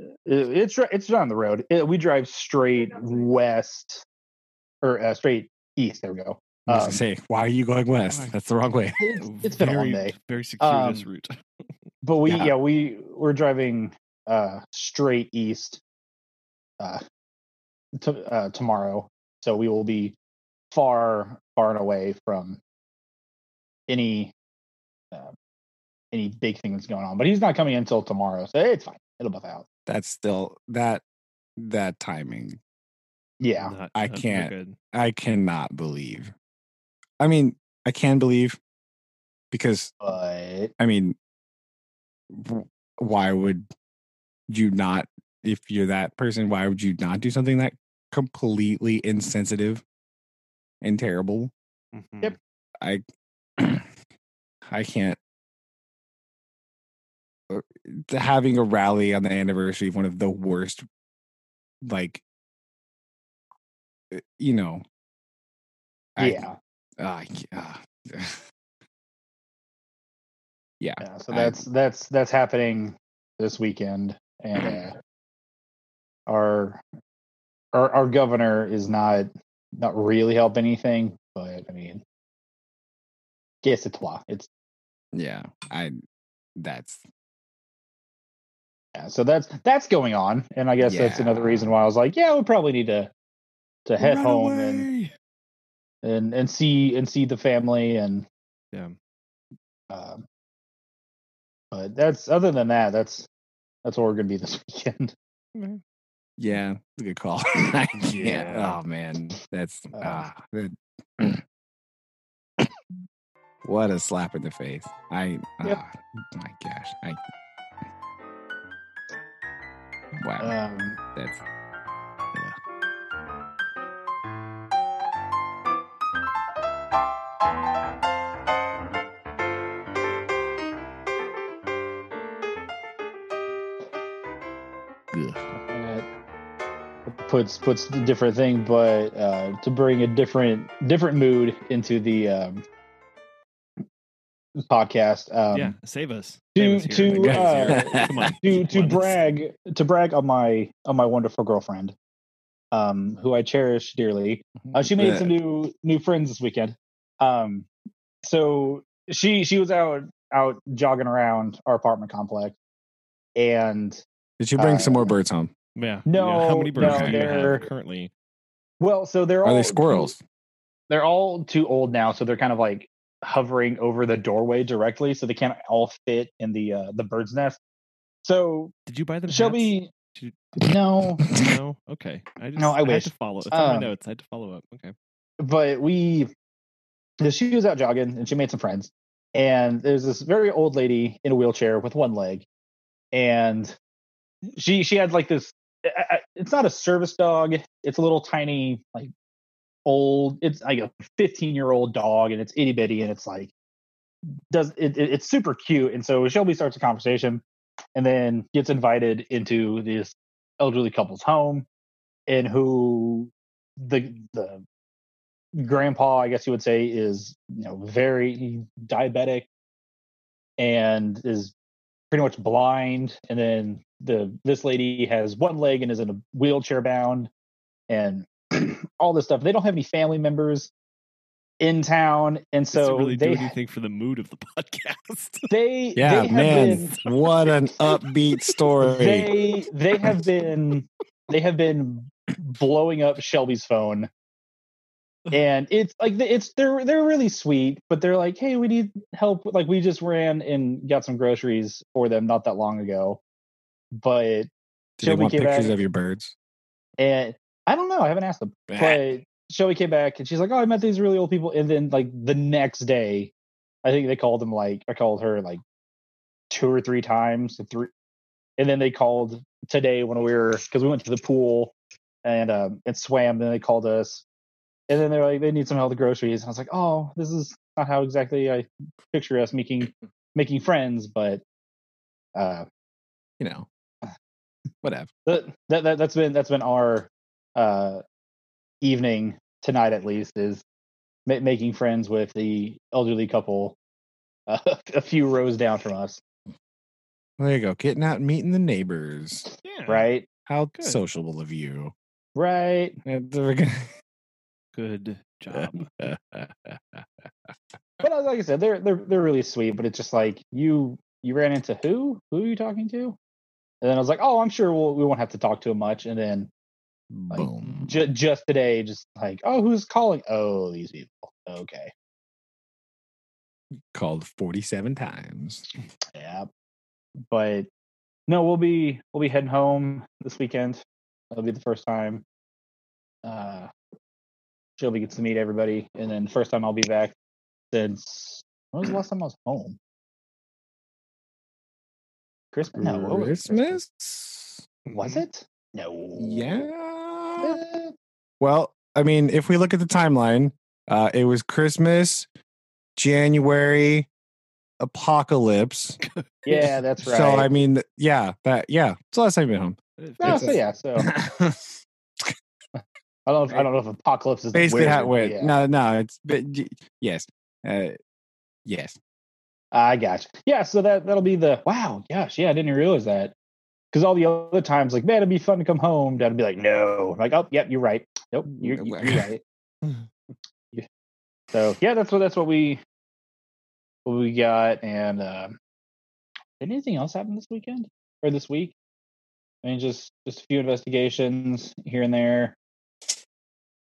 it- it's ri- it's on the road It- we drive straight west or uh, straight east there we go I was Um, gonna say, why are you going west? That's the wrong way. it's, it's been a long day Very circuitous Um, route. but we Yeah. yeah. we we're driving uh straight east uh to, uh tomorrow so we will be far far and away from any uh, any big thing that's going on but he's not coming until tomorrow so it's fine it'll buff out That's still that that timing. yeah Not- I not- not can't. I cannot believe. I mean, I can believe because but I mean, why would you not? If you're that person, why would you not do something that completely insensitive and terrible? Mhm. Yep. I I can't. uh, Having a rally on the anniversary of one of the worst, like, uh, you know. Yeah, I uh, yeah. yeah. So I- that's that's that's happening this weekend, and uh, our our our governor is not not really helping anything, but I mean, guess it's Yeah. I. That's yeah. So that's that's going on, and I guess that's another reason why I was like, yeah, we probably need to to head Run home and away! and and see and see the family and Yeah. um but that's other than that that's that's what we're gonna be this weekend yeah. Good call. Yeah. Oh man, that's Uh, ah. that- what a slap in the face. I. Yep. ah, my gosh. I. Wow. um That's that puts puts a different thing but uh to bring a different different mood into the um podcast um yeah, save us. to- Save us to, uh. Come on. to to Come on, let's- brag to brag on my on my wonderful girlfriend um who i cherish dearly Uh, she made Uh, some new new friends this weekend. Um, so she she was out out jogging around our apartment complex, and Did you bring some uh, more birds home? Yeah. No, yeah. How many birds no, do you have currently? well, so they're all they squirrels? They're all too old now, so they're kind of like hovering over the doorway directly, so they can't all fit in the uh, the bird's nest. So Did you buy them? Shelby, Did no, No. Okay. I just, No, I had wish. to follow. It's on my Um, notes. I had to follow up. Okay. but we she was out jogging and she made some friends and there's this very old lady in a wheelchair with one leg and she she had like this I- I- it's not a service dog it's a little tiny like old it's like a 15 year old dog and it's itty bitty and it's like does it, it- it's super cute and so shelby starts a conversation and then gets invited into this elderly couple's home and who the the grandpa, I guess you would say, is you know very diabetic and is pretty much blind. And then the this lady has one leg and is in a wheelchair bound, and all this stuff. They don't have any family members in town, and Does it so really they do anything for the mood of the podcast? they Yeah, they have man. been What an upbeat story. they they have been they have been blowing up Shelby's phone. And it's like it's they're they're really sweet, but they're like, hey, we need help. Like we just ran and got some groceries for them not that long ago, but Do they Shelby want pictures back- of your birds? and I don't know, I haven't asked them, but Shelby came back and she's like, oh, I met these really old people, and then like the next day, I think they called them like I called her like two or three times, three, and then they called today when we were because we went to the pool and um and swam. Then they called us, and then they're like they need some help with groceries. And I was like, oh, this is not how exactly I picture us making making friends, but uh, You know, whatever. that that, that that's been that's been our uh evening tonight at least is ma- making friends with the elderly couple uh, a few rows down from us There you go. Getting out and meeting the neighbors. Yeah. right How Good. sociable of you. right they're gonna- Good job. but uh, like i said they're they're they're really sweet but it's just like you you ran into who who are you talking to and then i was like oh i'm sure we'll, we won't have to talk to him much and then Like, Boom. ju- just today just like oh who's calling oh these people okay Called 47 times. Yeah. But no, we'll be we'll be heading home this weekend. That'll be the first time. Uh Shelby gets to meet everybody, and then first time I'll be back since when was the last time I was home? Christmas? No, what was it? Christmas? Was it? No. Yeah. Eh, Well, I mean, if we look at the timeline, uh, it was Christmas, January, apocalypse. yeah, that's right. So I mean, yeah, that yeah. It's the last time you've been home. It No, fits. so yeah, so I don't know. If, I don't know if apocalypse is the Basically, how it went. yeah. No, no, it's but yes, uh, yes. I got you. Yeah, so that that'll be the wow. Gosh, yeah, I didn't realize that. Because all the other times, like, man, it'd be fun to come home. Dad'd be like, no. like, oh, yep, you're right. Nope, you're, you're right. So yeah, that's what that's what we what we got. And um, did anything else happen this weekend or this week? I mean, just just a few investigations here and there.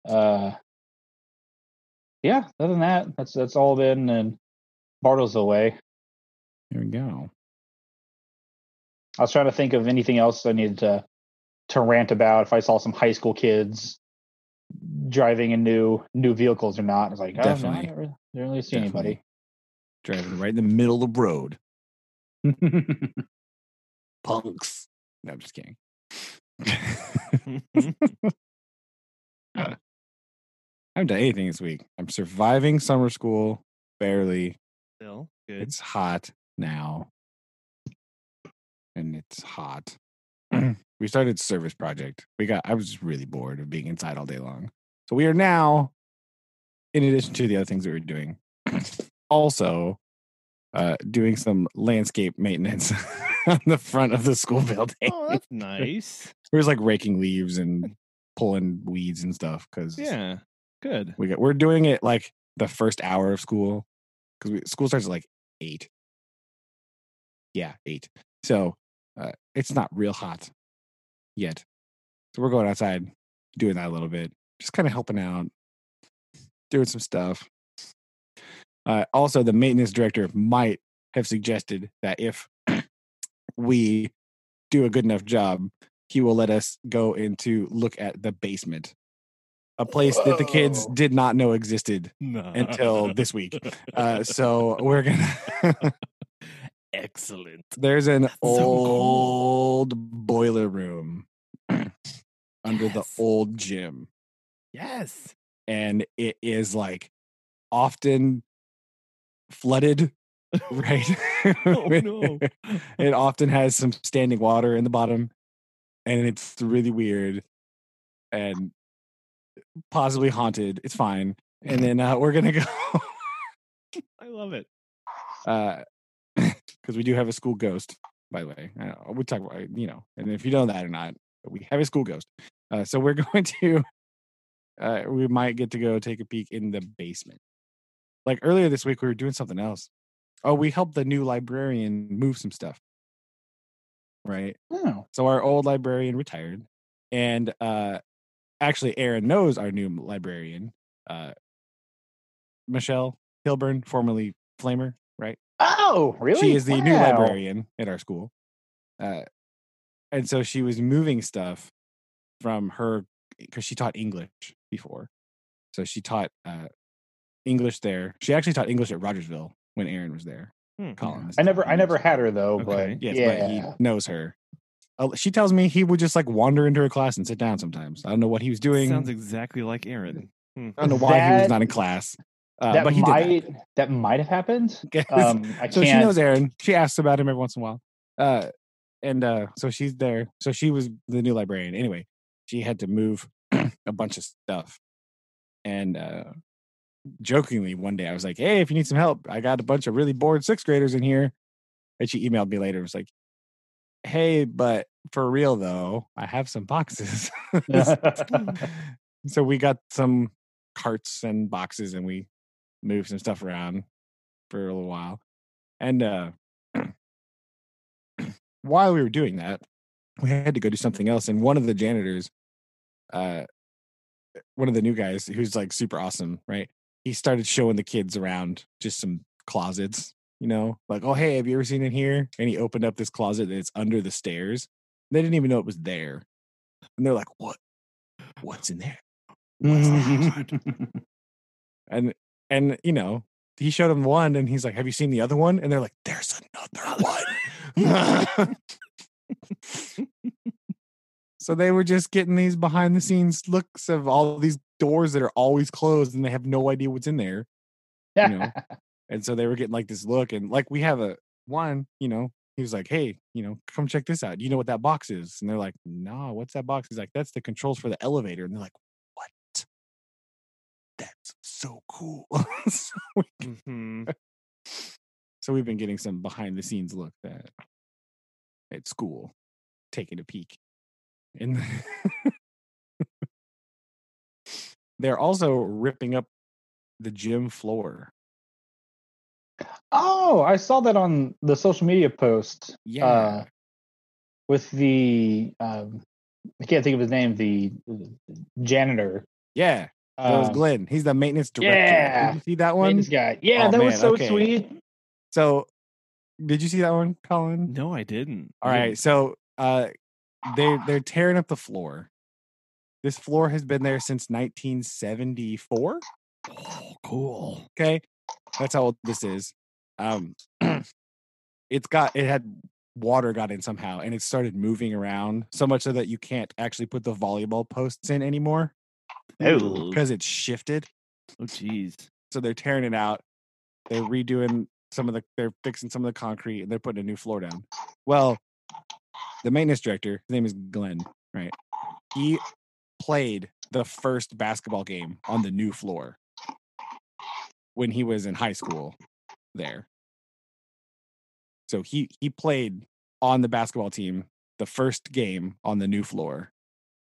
Uh, yeah. Other than that, that's that's all been and Bartlesville. Here we go. I was trying to think of anything else I needed to to rant about. If I saw some high school kids driving in new new vehicles or not, I was like, oh, no, I Definitely. didn't really, didn't really see anybody. Driving right in the middle of the road. Punks. No, I'm just kidding. I haven't done anything this week. I'm surviving summer school barely. Still good. It's hot now. And it's hot. we started service project. We got I was really bored of being inside all day long. So we are now, in addition to the other things that we're doing, also uh doing some landscape maintenance on the front of the school building. oh, that's nice. We're just like raking leaves and pulling weeds and stuff because Yeah, good. we got we're doing it like the first hour of school because school starts at like eight. Yeah, eight. So uh, it's not real hot yet. So we're going outside, doing that a little bit, just kind of helping out, doing some stuff. Uh, also, the maintenance director might have suggested that if we do a good enough job, he will let us go into look at the basement, a place that the kids did not know existed No. until this week. Uh, so we're gonna. excellent. There's an That's so cool. old boiler room under the old gym, Yes. and it is like often flooded. Right. Oh, no. it often has some standing water in the bottom, and it's really weird and possibly haunted. It's fine. And then uh, we're gonna go I love it. uh because we do have a school ghost by the way I we talk about you know and if you know that or not we have a school ghost. Uh, so we're going to uh we might get to go take a peek in the basement. Like earlier this week we were doing something else. Oh we helped the new librarian move some stuff. Right? Oh, so our old librarian retired and uh actually aaron knows our new librarian uh michelle hilburn formerly flamer oh, really? she is the new librarian at our school. Uh, and so she was moving stuff from her because she taught English before. So she taught uh, English there. She actually taught English at Rogersville when Aaron was there. Hmm. Collins. I never, I never had her though, Okay. but Yes, yeah, but he knows her. Uh, she tells me he would just like wander into her class and sit down sometimes. I don't know what he was doing. Sounds exactly like Aaron. I don't know why he was not in class. Uh, that might that. that. might have happened. Um, so she knows Aaron. She asks about him every once in a while. Uh, and uh, so she's there. So she was the new librarian. Anyway, she had to move a bunch of stuff. And uh, jokingly, one day I was like, "Hey, if you need some help, I got a bunch of really bored sixth graders in here." And she emailed me later. and was like, "Hey, but for real though, I have some boxes." so we got some carts and boxes, and we moved some stuff around for a little while. And uh while we were doing that, we had to go do something else. And one of the janitors, uh one of the new guys who's like super awesome, right? He started showing the kids around just some closets, you know, like, oh hey, have you ever seen it here? And he opened up this closet that's under the stairs. They didn't even know it was there. And they're like, What? What's in there? What's that? and and you know he showed him one and he's like have you seen the other one and they're like there's another one so they were just getting these behind the scenes looks of all these doors that are always closed and they have no idea what's in there you know. And so they were getting like this look, and like we have a one, you know, he was like, "Hey, you know, come check this out. Do you know what that box is?" And they're like, "Nah, what's that box?" He's like, "That's the controls for the elevator." And they're like, "What? That's so cool." so, we, hmm so we've been getting some behind the scenes look at at school, taking a peek. And they're also ripping up the gym floor. Oh, I saw that on the social media post. Yeah. Uh, with the um, I can't think of his name. The janitor. yeah. That was Um, Glenn. He's the maintenance director. yeah. Did you see that one? Maintenance guy. Yeah, Oh, that was so okay. sweet. So, did you see that one, Colin? No, I didn't. All right. So, uh, they they're tearing up the floor. This floor has been there since 1974. Oh, cool. Okay, that's how old this is. Um, it's got it had water got in somehow, and it started moving around so much so that you can't actually put the volleyball posts in anymore because it's shifted. oh, jeez. So they're tearing it out. They're redoing some of the. They're fixing some of the concrete, and they're putting a new floor down. Well, the maintenance director, his name is Glenn. Right, he played the first basketball game on the new floor when he was in high school there. So he he played on the basketball team the first game on the new floor.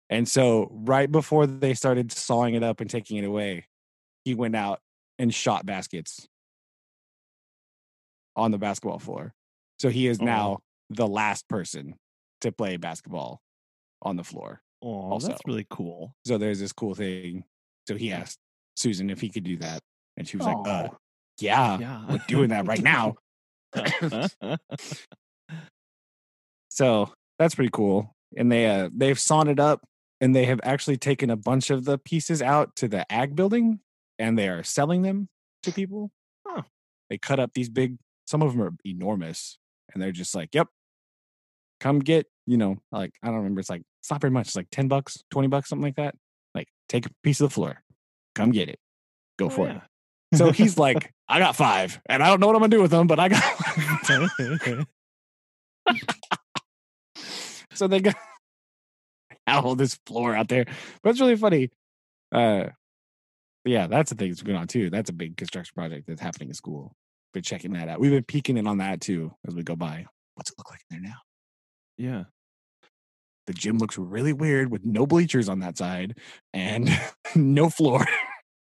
And so right before they started sawing it up and taking it away, he went out and shot baskets on the basketball floor. So he is Oh. now the last person to play basketball on the floor. Oh, Also. that's really cool. So there's this cool thing. So he asked Susan if he could do that. And she was like, uh, yeah, yeah, we're doing that right now. So that's pretty cool. And they uh they've sawn it up and they have actually taken a bunch of the pieces out to the ag building and they are selling them to people. Huh. They cut up these big some of them are enormous and they're just like, "Yep. Come get, you know, like I don't remember it's like it's not very much. It's like 10 bucks, 20 bucks something like that. Like take a piece of the floor. Come get it. Go Oh, for yeah. it." So he's like, "I got 5 and I don't know what I'm going to do with them, but I got so they got all this floor out there. But it's really funny. Uh yeah, that's the thing that's going on too. That's a big construction project that's happening in school. Been checking that out. We've been peeking in on that too as we go by. What's it look like in there now? yeah. The gym looks really weird with no bleachers on that side and no floor.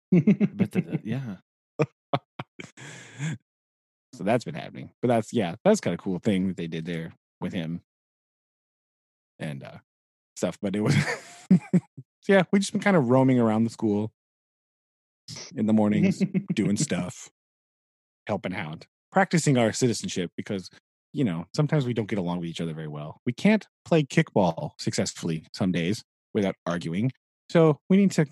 But the, the- yeah. so that's been happening. But that's yeah, that's kind of cool thing that they did there with him and uh stuff. But it was yeah, we just been kind of roaming around the school in the mornings, doing stuff, helping out, practicing our citizenship because you know sometimes we don't get along with each other very well. We can't play kickball successfully some days without arguing. So we need to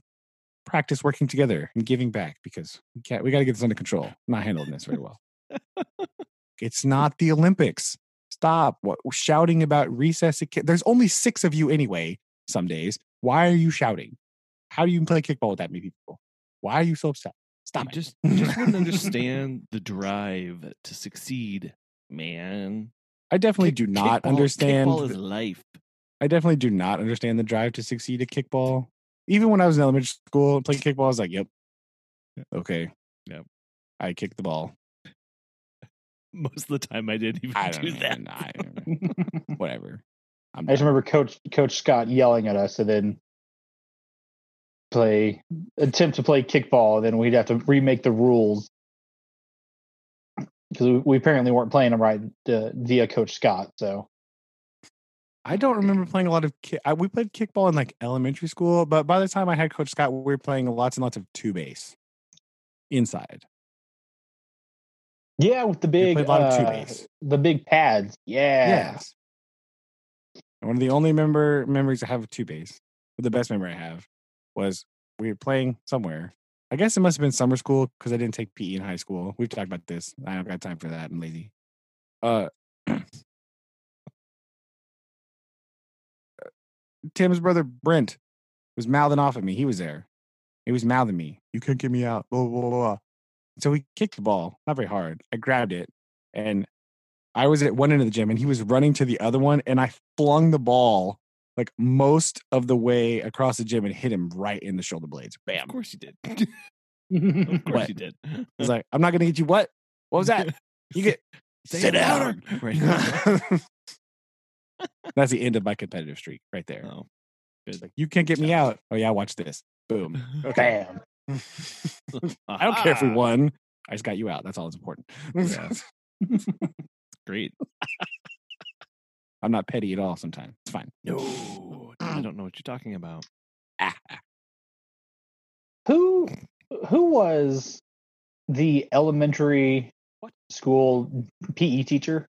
practice working together and giving back because we can't. We got to get this under control. I'm not handling this very well. it's not the Olympics. Stop what shouting about recess. There's only six of you anyway. Some days. Why are you shouting? How do you play kickball with that many people? Why are you so upset? Stop just just wouldn't understand the drive to succeed, man. I definitely Kick- do not kickball- understand. Kickball is life. I definitely do not understand the drive to succeed at kickball. Even when I was in elementary school and playing kickball, I was like, "Yep, okay, Yep. I kicked the ball. Most of the time, I didn't even I do don't that. know. I, whatever. I'm I just done. remember Coach Coach Scott yelling at us, and then play attempt to play kickball. Then we'd have to remake the rules because we, we apparently weren't playing them right uh, via Coach Scott. So I don't remember playing a lot of. Ki- I, we played kickball in like elementary school, but by the time I had Coach Scott, we were playing lots and lots of two base inside. Yeah, with the big played a lot of two uh, base. the big pads. Yeah, Yes. One of the only member memories I have of two base, but the best memory I have was we were playing somewhere. I guess it must have been summer school because I didn't take PE in high school. We've talked about this. I don't got time for that. I'm lazy. Uh, Tim's brother Brent was mouthing off at me. He was there. He was mouthing me. You couldn't get me out. Blah, blah, blah, blah. So he kicked the ball, not very hard. I grabbed it and I was at one end of the gym and he was running to the other one and I flung the ball like most of the way across the gym and hit him right in the shoulder blades. Bam. Of course you did. Of Of course What? you did. I was like, I'm not gonna get you what? What was that? You get sit it down. Right. That's the end of my competitive streak right there. Oh, It's like, you can't get me out. Oh yeah, watch this. Boom. Okay. Bam. I don't care if we won. I just got you out. That's all that's important. Yeah. Great. I'm not petty at all sometimes. It's fine. No, I don't know what you're talking about. Ah, ah. Who who was the elementary school PE teacher?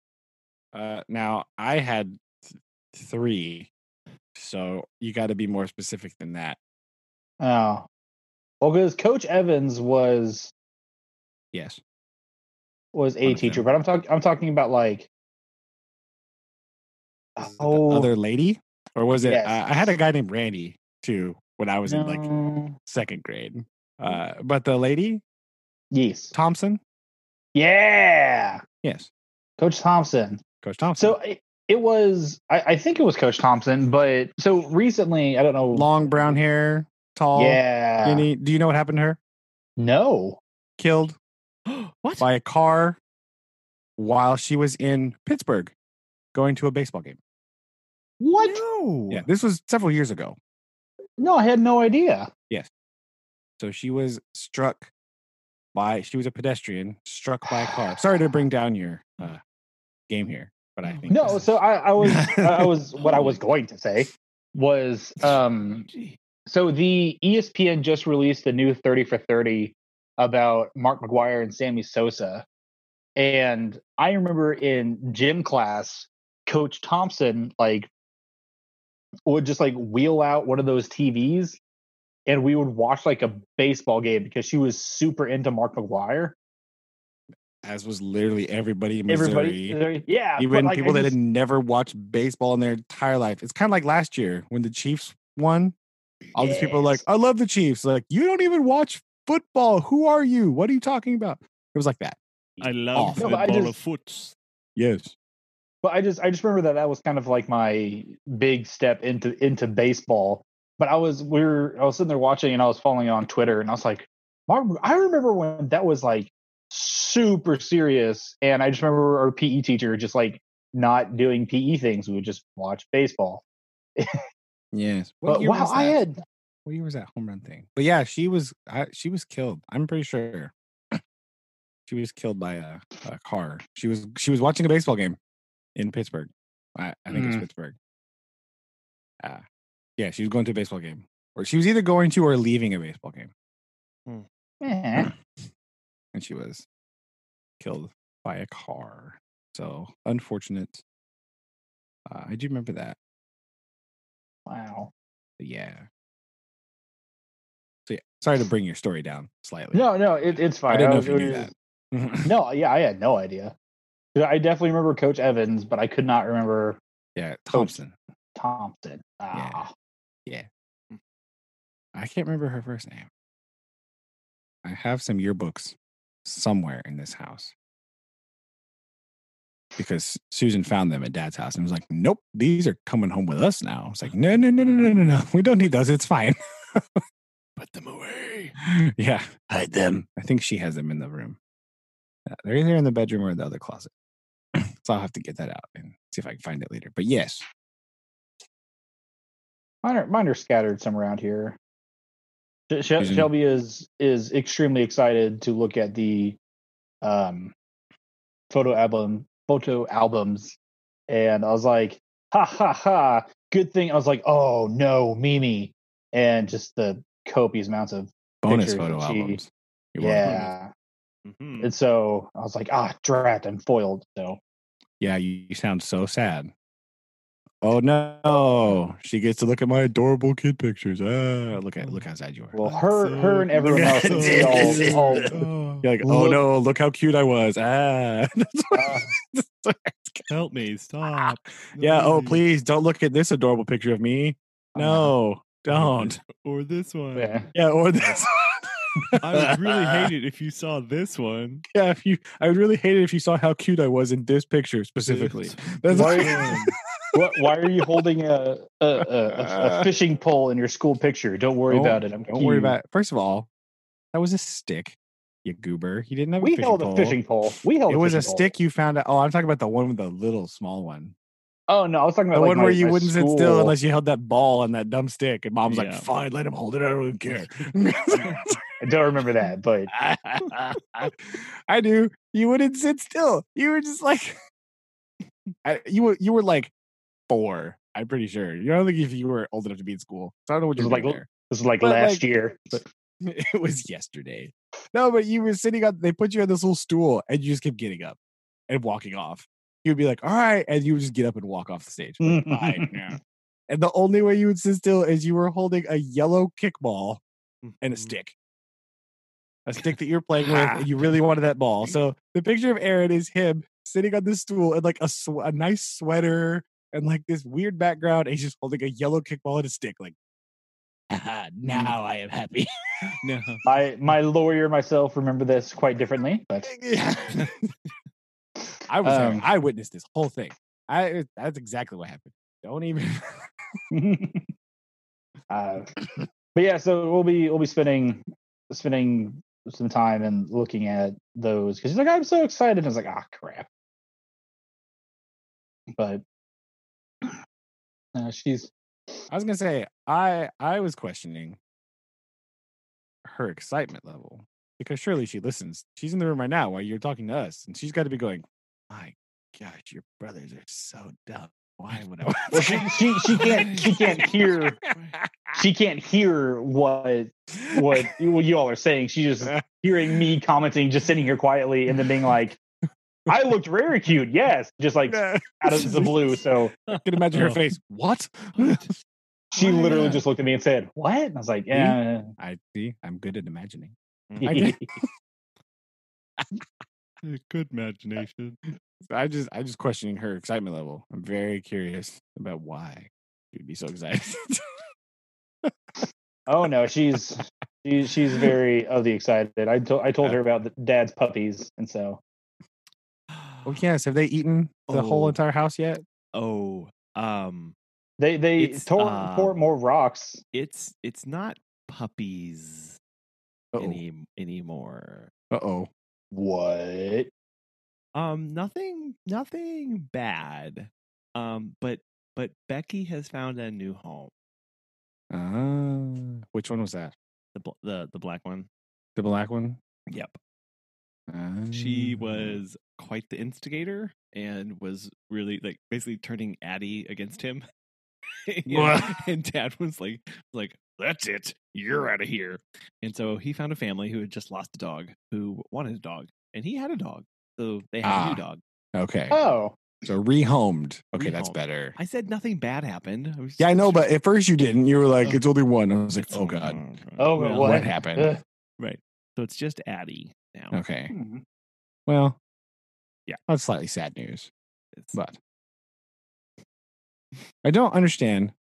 Uh, now I had th- three, so you got to be more specific than that. Oh, well, because Coach Evans was Yes. was a teacher, but I'm talking I'm talking about like oh other lady, or was it? Yes. Uh, I had a guy named Randy too when I was in like second grade. Uh, but the lady yes, Thompson, yeah, yes, Coach Thompson. Coach Thompson. So it, it was I, I think it was Coach Thompson, but so recently I don't know. long brown hair, tall. Yeah. skinny. Do you know what happened to her? No. Killed what? by a car while she was in Pittsburgh going to a baseball game. What? No. Yeah, this was several years ago. No, I had no idea. Yes. So she was struck by she was a pedestrian struck by a car. Sorry to bring down your uh, game here, but I think No, so I, I was I was what I was going to say was um Gee. So the ESPN just released the new 30 for 30 about Mark McGwire and Sammy Sosa. And I remember in gym class, Coach Thompson like would just like wheel out one of those TVs and we would watch like a baseball game because she was super into Mark McGwire. as was literally everybody in Missouri. Everybody, yeah, even like, people that had never watched baseball in their entire life. It's kind of like last year when the Chiefs won. All these people are like, I love the Chiefs. Like, you don't even watch football. Who are you? What are you talking about? It was like that. I love Off. No, but I football just- of foots. Yes. but I just I just remember that that was kind of like my big step into into baseball. But I was we were I was sitting there watching and I was following it on Twitter and I was like, Mark, I remember when that was like super serious, and I just remember our PE teacher just like not doing PE things. We would just watch baseball. Yes. But year wow, I that? had What year was that home run thing? But yeah, she was I, she was killed. I'm pretty sure she was killed by a, a car. She was she was watching a baseball game in Pittsburgh. I, I think it's Mm. Pittsburgh. Uh, yeah, she was going to a baseball game, or she was either going to or leaving a baseball game, eh, and she was killed by a car. So unfortunate. Uh, I do remember that. Wow. Yeah. So yeah, sorry to bring your story down slightly. No, no, it, it's fine. I didn't know was- if you knew that. No, yeah, I had no idea. I definitely remember Coach Evans, but I could not remember yeah, Coach- Thompson. Thompson. Ah. Yeah. I can't remember her first name. I have some yearbooks somewhere in this house because Susan found them at Dad's house and was like, "Nope, these are coming home with us now." It's like, "No, no, no, no, no, no, no. We don't need those. It's fine." Put them away. yeah, hide them. I think she has them in the room. Uh, They're either in the bedroom or in the other closet. so I'll have to get that out and see if I can find it later. But yes, Mine are, mine are scattered some around here. Sh- Sh- Susan? Shelby is is extremely excited to look at the um, photo album photo albums, and I was like, ha ha ha! Good thing. I was like, oh no, Mimi, and just the copious amounts of bonus photo she- albums. You're welcome. yeah. Mhm. And so I was like, ah, drat, I'm foiled. So Yeah, you, you sound so sad. Oh no, she gets to look at my adorable kid pictures. Ah, look at look how sad you are. well, her so- her and everyone else is this. all, all Oh, You're like, oh no, look how cute I was. Ah, uh, help me stop. yeah. Oh, please don't look at this adorable picture of me. uh, No, don't. Or this one. yeah. Yeah, or this. I would really hate it if you saw this one. Yeah, if you, I would really hate it if you saw how cute I was in this picture specifically. That's Why, what, why are you holding a a, a, a a uh. fishing pole in your school picture? Don't worry Don't- about it. I'm Don't worry about it. First of all, that was a stick, you goober. He didn't have a We fishing held pole. a fishing pole. We held. It was a pole. stick you found out. Oh, I'm talking about the one with the little small one. Oh no, I was talking about The like, one my- where you wouldn't sit still unless you held that ball on that dumb stick. And mom's like, fine, let him hold it. I don't care. I don't remember that, but I do. You wouldn't sit still. You were just like, I, you were you were like four. I'm pretty sure. You don't think if you were old enough to be in school. So I don't know what you're like. like- There. this is like But, last like- year. It was yesterday. No, but you were sitting on. They put you on this little stool, and you just kept getting up and walking off. You'd be like, "All right," and you would just get up and walk off the stage. Like, yeah. And the only way you would sit still is you were holding a yellow kickball and a Mhm. stick. A stick that you're playing with, and you really wanted that ball. So the picture of Aaron is him sitting on this stool in like a sw- a nice sweater and like this weird background. And he's just holding a yellow kickball and a stick. Like, "Ah, now I am happy. No. my my lawyer myself remember this quite differently, but I was there. Um, I witnessed this whole thing. I that's exactly what happened. Don't even. uh, but yeah, so we'll be we'll be spending spending some time and looking at those because he's like, I'm so excited. And I was like, ah, crap. But uh, she's I was gonna say I I was questioning her excitement level because surely she listens. She's in the room right now while you're talking to us, and she's got to be going, "My gosh, your brothers are so dumb. Why would I?" well, she, she she can't she can't hear she can't hear what what you, what you all are saying. She's just hearing me commenting, just sitting here quietly, and then being like, "I looked very cute." Yes, just like out of the blue. So I can imagine her Oh. face. What? she literally uh, just looked at me and said, "What?" And I was like, "Yeah." I see. I'm good at imagining. Good imagination. So I just I just questioning her excitement level. I'm very curious about why she'd be so excited. oh no, she's she, she's very of the excited. I told I told her about the dad's puppies, and so well, yes. Have they eaten the whole Oh. entire house yet? Oh, um, they they It's, tore uh, tore more rocks. it's it's not puppies Uh oh. any anymore. Uh oh. What? Um, nothing, nothing bad. Um, but but Becky has found a new home. Uh, which one was that? The the the black one. The black one. Yep. She Ah. was quite the instigator and was really like basically turning Addie against him. You know, What? and Dad was like, like that's it, you're out of here. And so he found a family who had just lost a dog, who wanted a dog, and he had a dog, so they had a Ah. new dog. Okay. Oh, So rehomed. Okay, that's better. I said nothing bad happened. I was Yeah, I know, just- but at first you didn't. You were like, Oh. "It's only one." I was like, It's- "Oh God, Oh, Well, what? what happened?" Ugh. Right. So it's just Addie now. Okay. Mhm. Well, Yeah. that's slightly sad news, It's, but I don't understand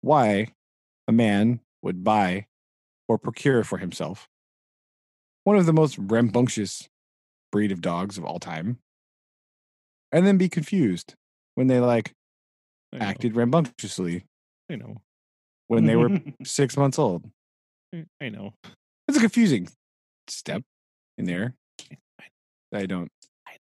why a man would buy or procure for himself one of the most rambunctious breed of dogs of all time, and then be confused when they like I know, acted rambunctiously I know. when they were six months old. I know. It's a confusing step in there. I don't I-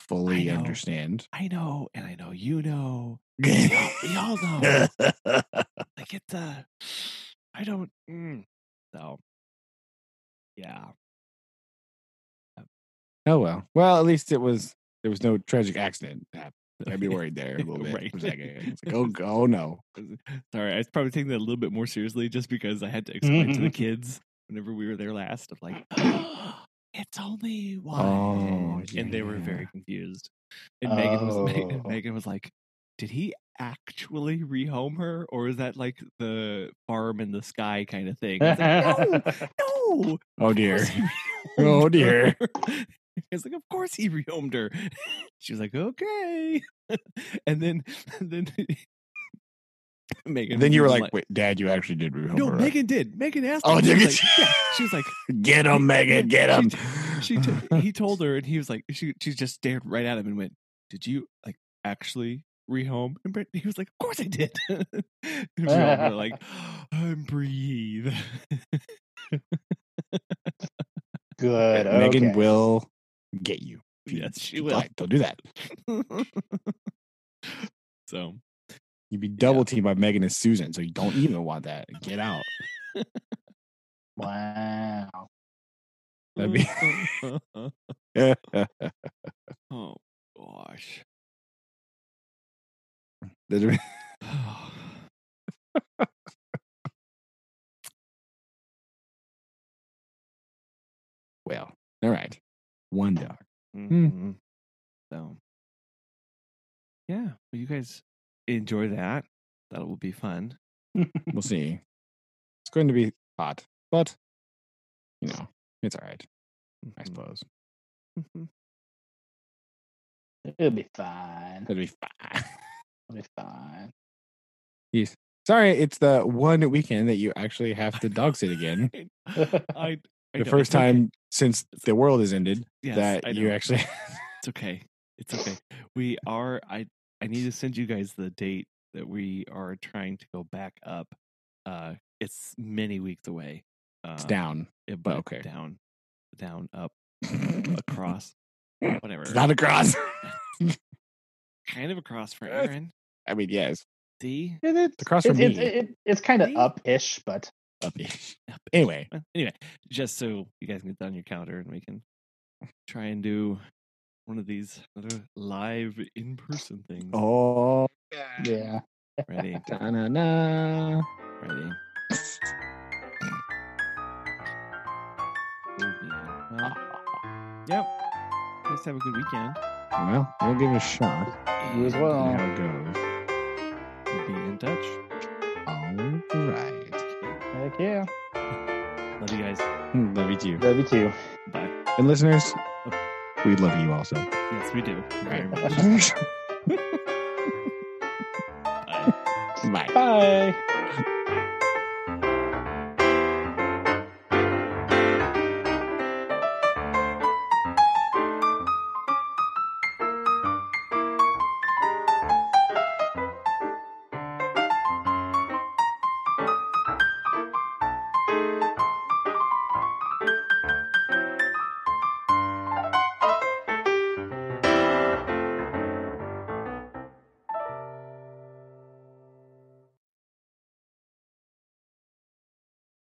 fully know. understand. I know, and I know you know. We all, know. Like it's a. I don't. Mm. So. Yeah. oh well. Well, at least it was there was no tragic accident. I'd be worried there a little bit Right. for a second. It's like, oh, oh no. Sorry, I was probably taking that a little bit more seriously just because I had to explain to the kids whenever we were there last of like, it's only oh, one, Oh, and they were very confused. And Megan was Megan, Oh. Megan was like, did he actually rehome her, or is that like the farm in the sky kind of thing? Like, no, no. Oh dear. Oh, dear. her." I was like, of course he rehomed her. She was like, okay. And then, and then Megan. then you were was like, "Wait, Dad, you actually did rehome no, her, right? Megan did. Megan asked. Oh, him. She did was she? like, yeah. She was like, Get him, Megan, get him." She, t- he told her, and he was like, she she just stared right at him and went, "Did you like actually rehome?" And Brent, he was like, "Of course I did." and we all were like, "I'm breathe." Good. Megan will get you. yes, she Don't- will. Don't do that. so You'd be double teamed by Megan and Susan, so you don't even want that. Get out. Wow. That'd be. oh gosh. That'd be- well, all right. One dog. Mhm. So, yeah, well, you guys enjoy that. That will be fun. We'll see. It's going to be hot, but you know, it's all right. I Mhm. suppose Mhm. It'll be fine. it'll be fine. It'll be fine. Yes. Sorry, it's the one weekend that you actually have to dog sit again. I, I The know, first it's okay. time since the world has ended Yes, that you actually. It's okay. It's okay. We are. I. I need to send you guys the date that we are trying to go back up. Uh, it's many weeks away. Uh, it's down. it- but but okay. Down, down, up, across, whatever. It's not across. kind of across for Aaron. I mean, yes, See. It, it's across it, from it, me. it, it's kind of up-ish, but Up- Up. Anyway, Anyway, just so you guys can get that on your calendar and we can try and do one of these other live in person things. oh, yeah. Ready? Da-na-na. Ready? Oh, man. Well, yep. Let's have a good weekend. Well, we'll give it a shot. You as See well. how it goes. We'll be in touch. All right. Heck yeah. Love you guys. Hmm, love you too. Love you too. Bye. And listeners, we love you also. Yes, we do. Very much. Bye. Bye. Bye.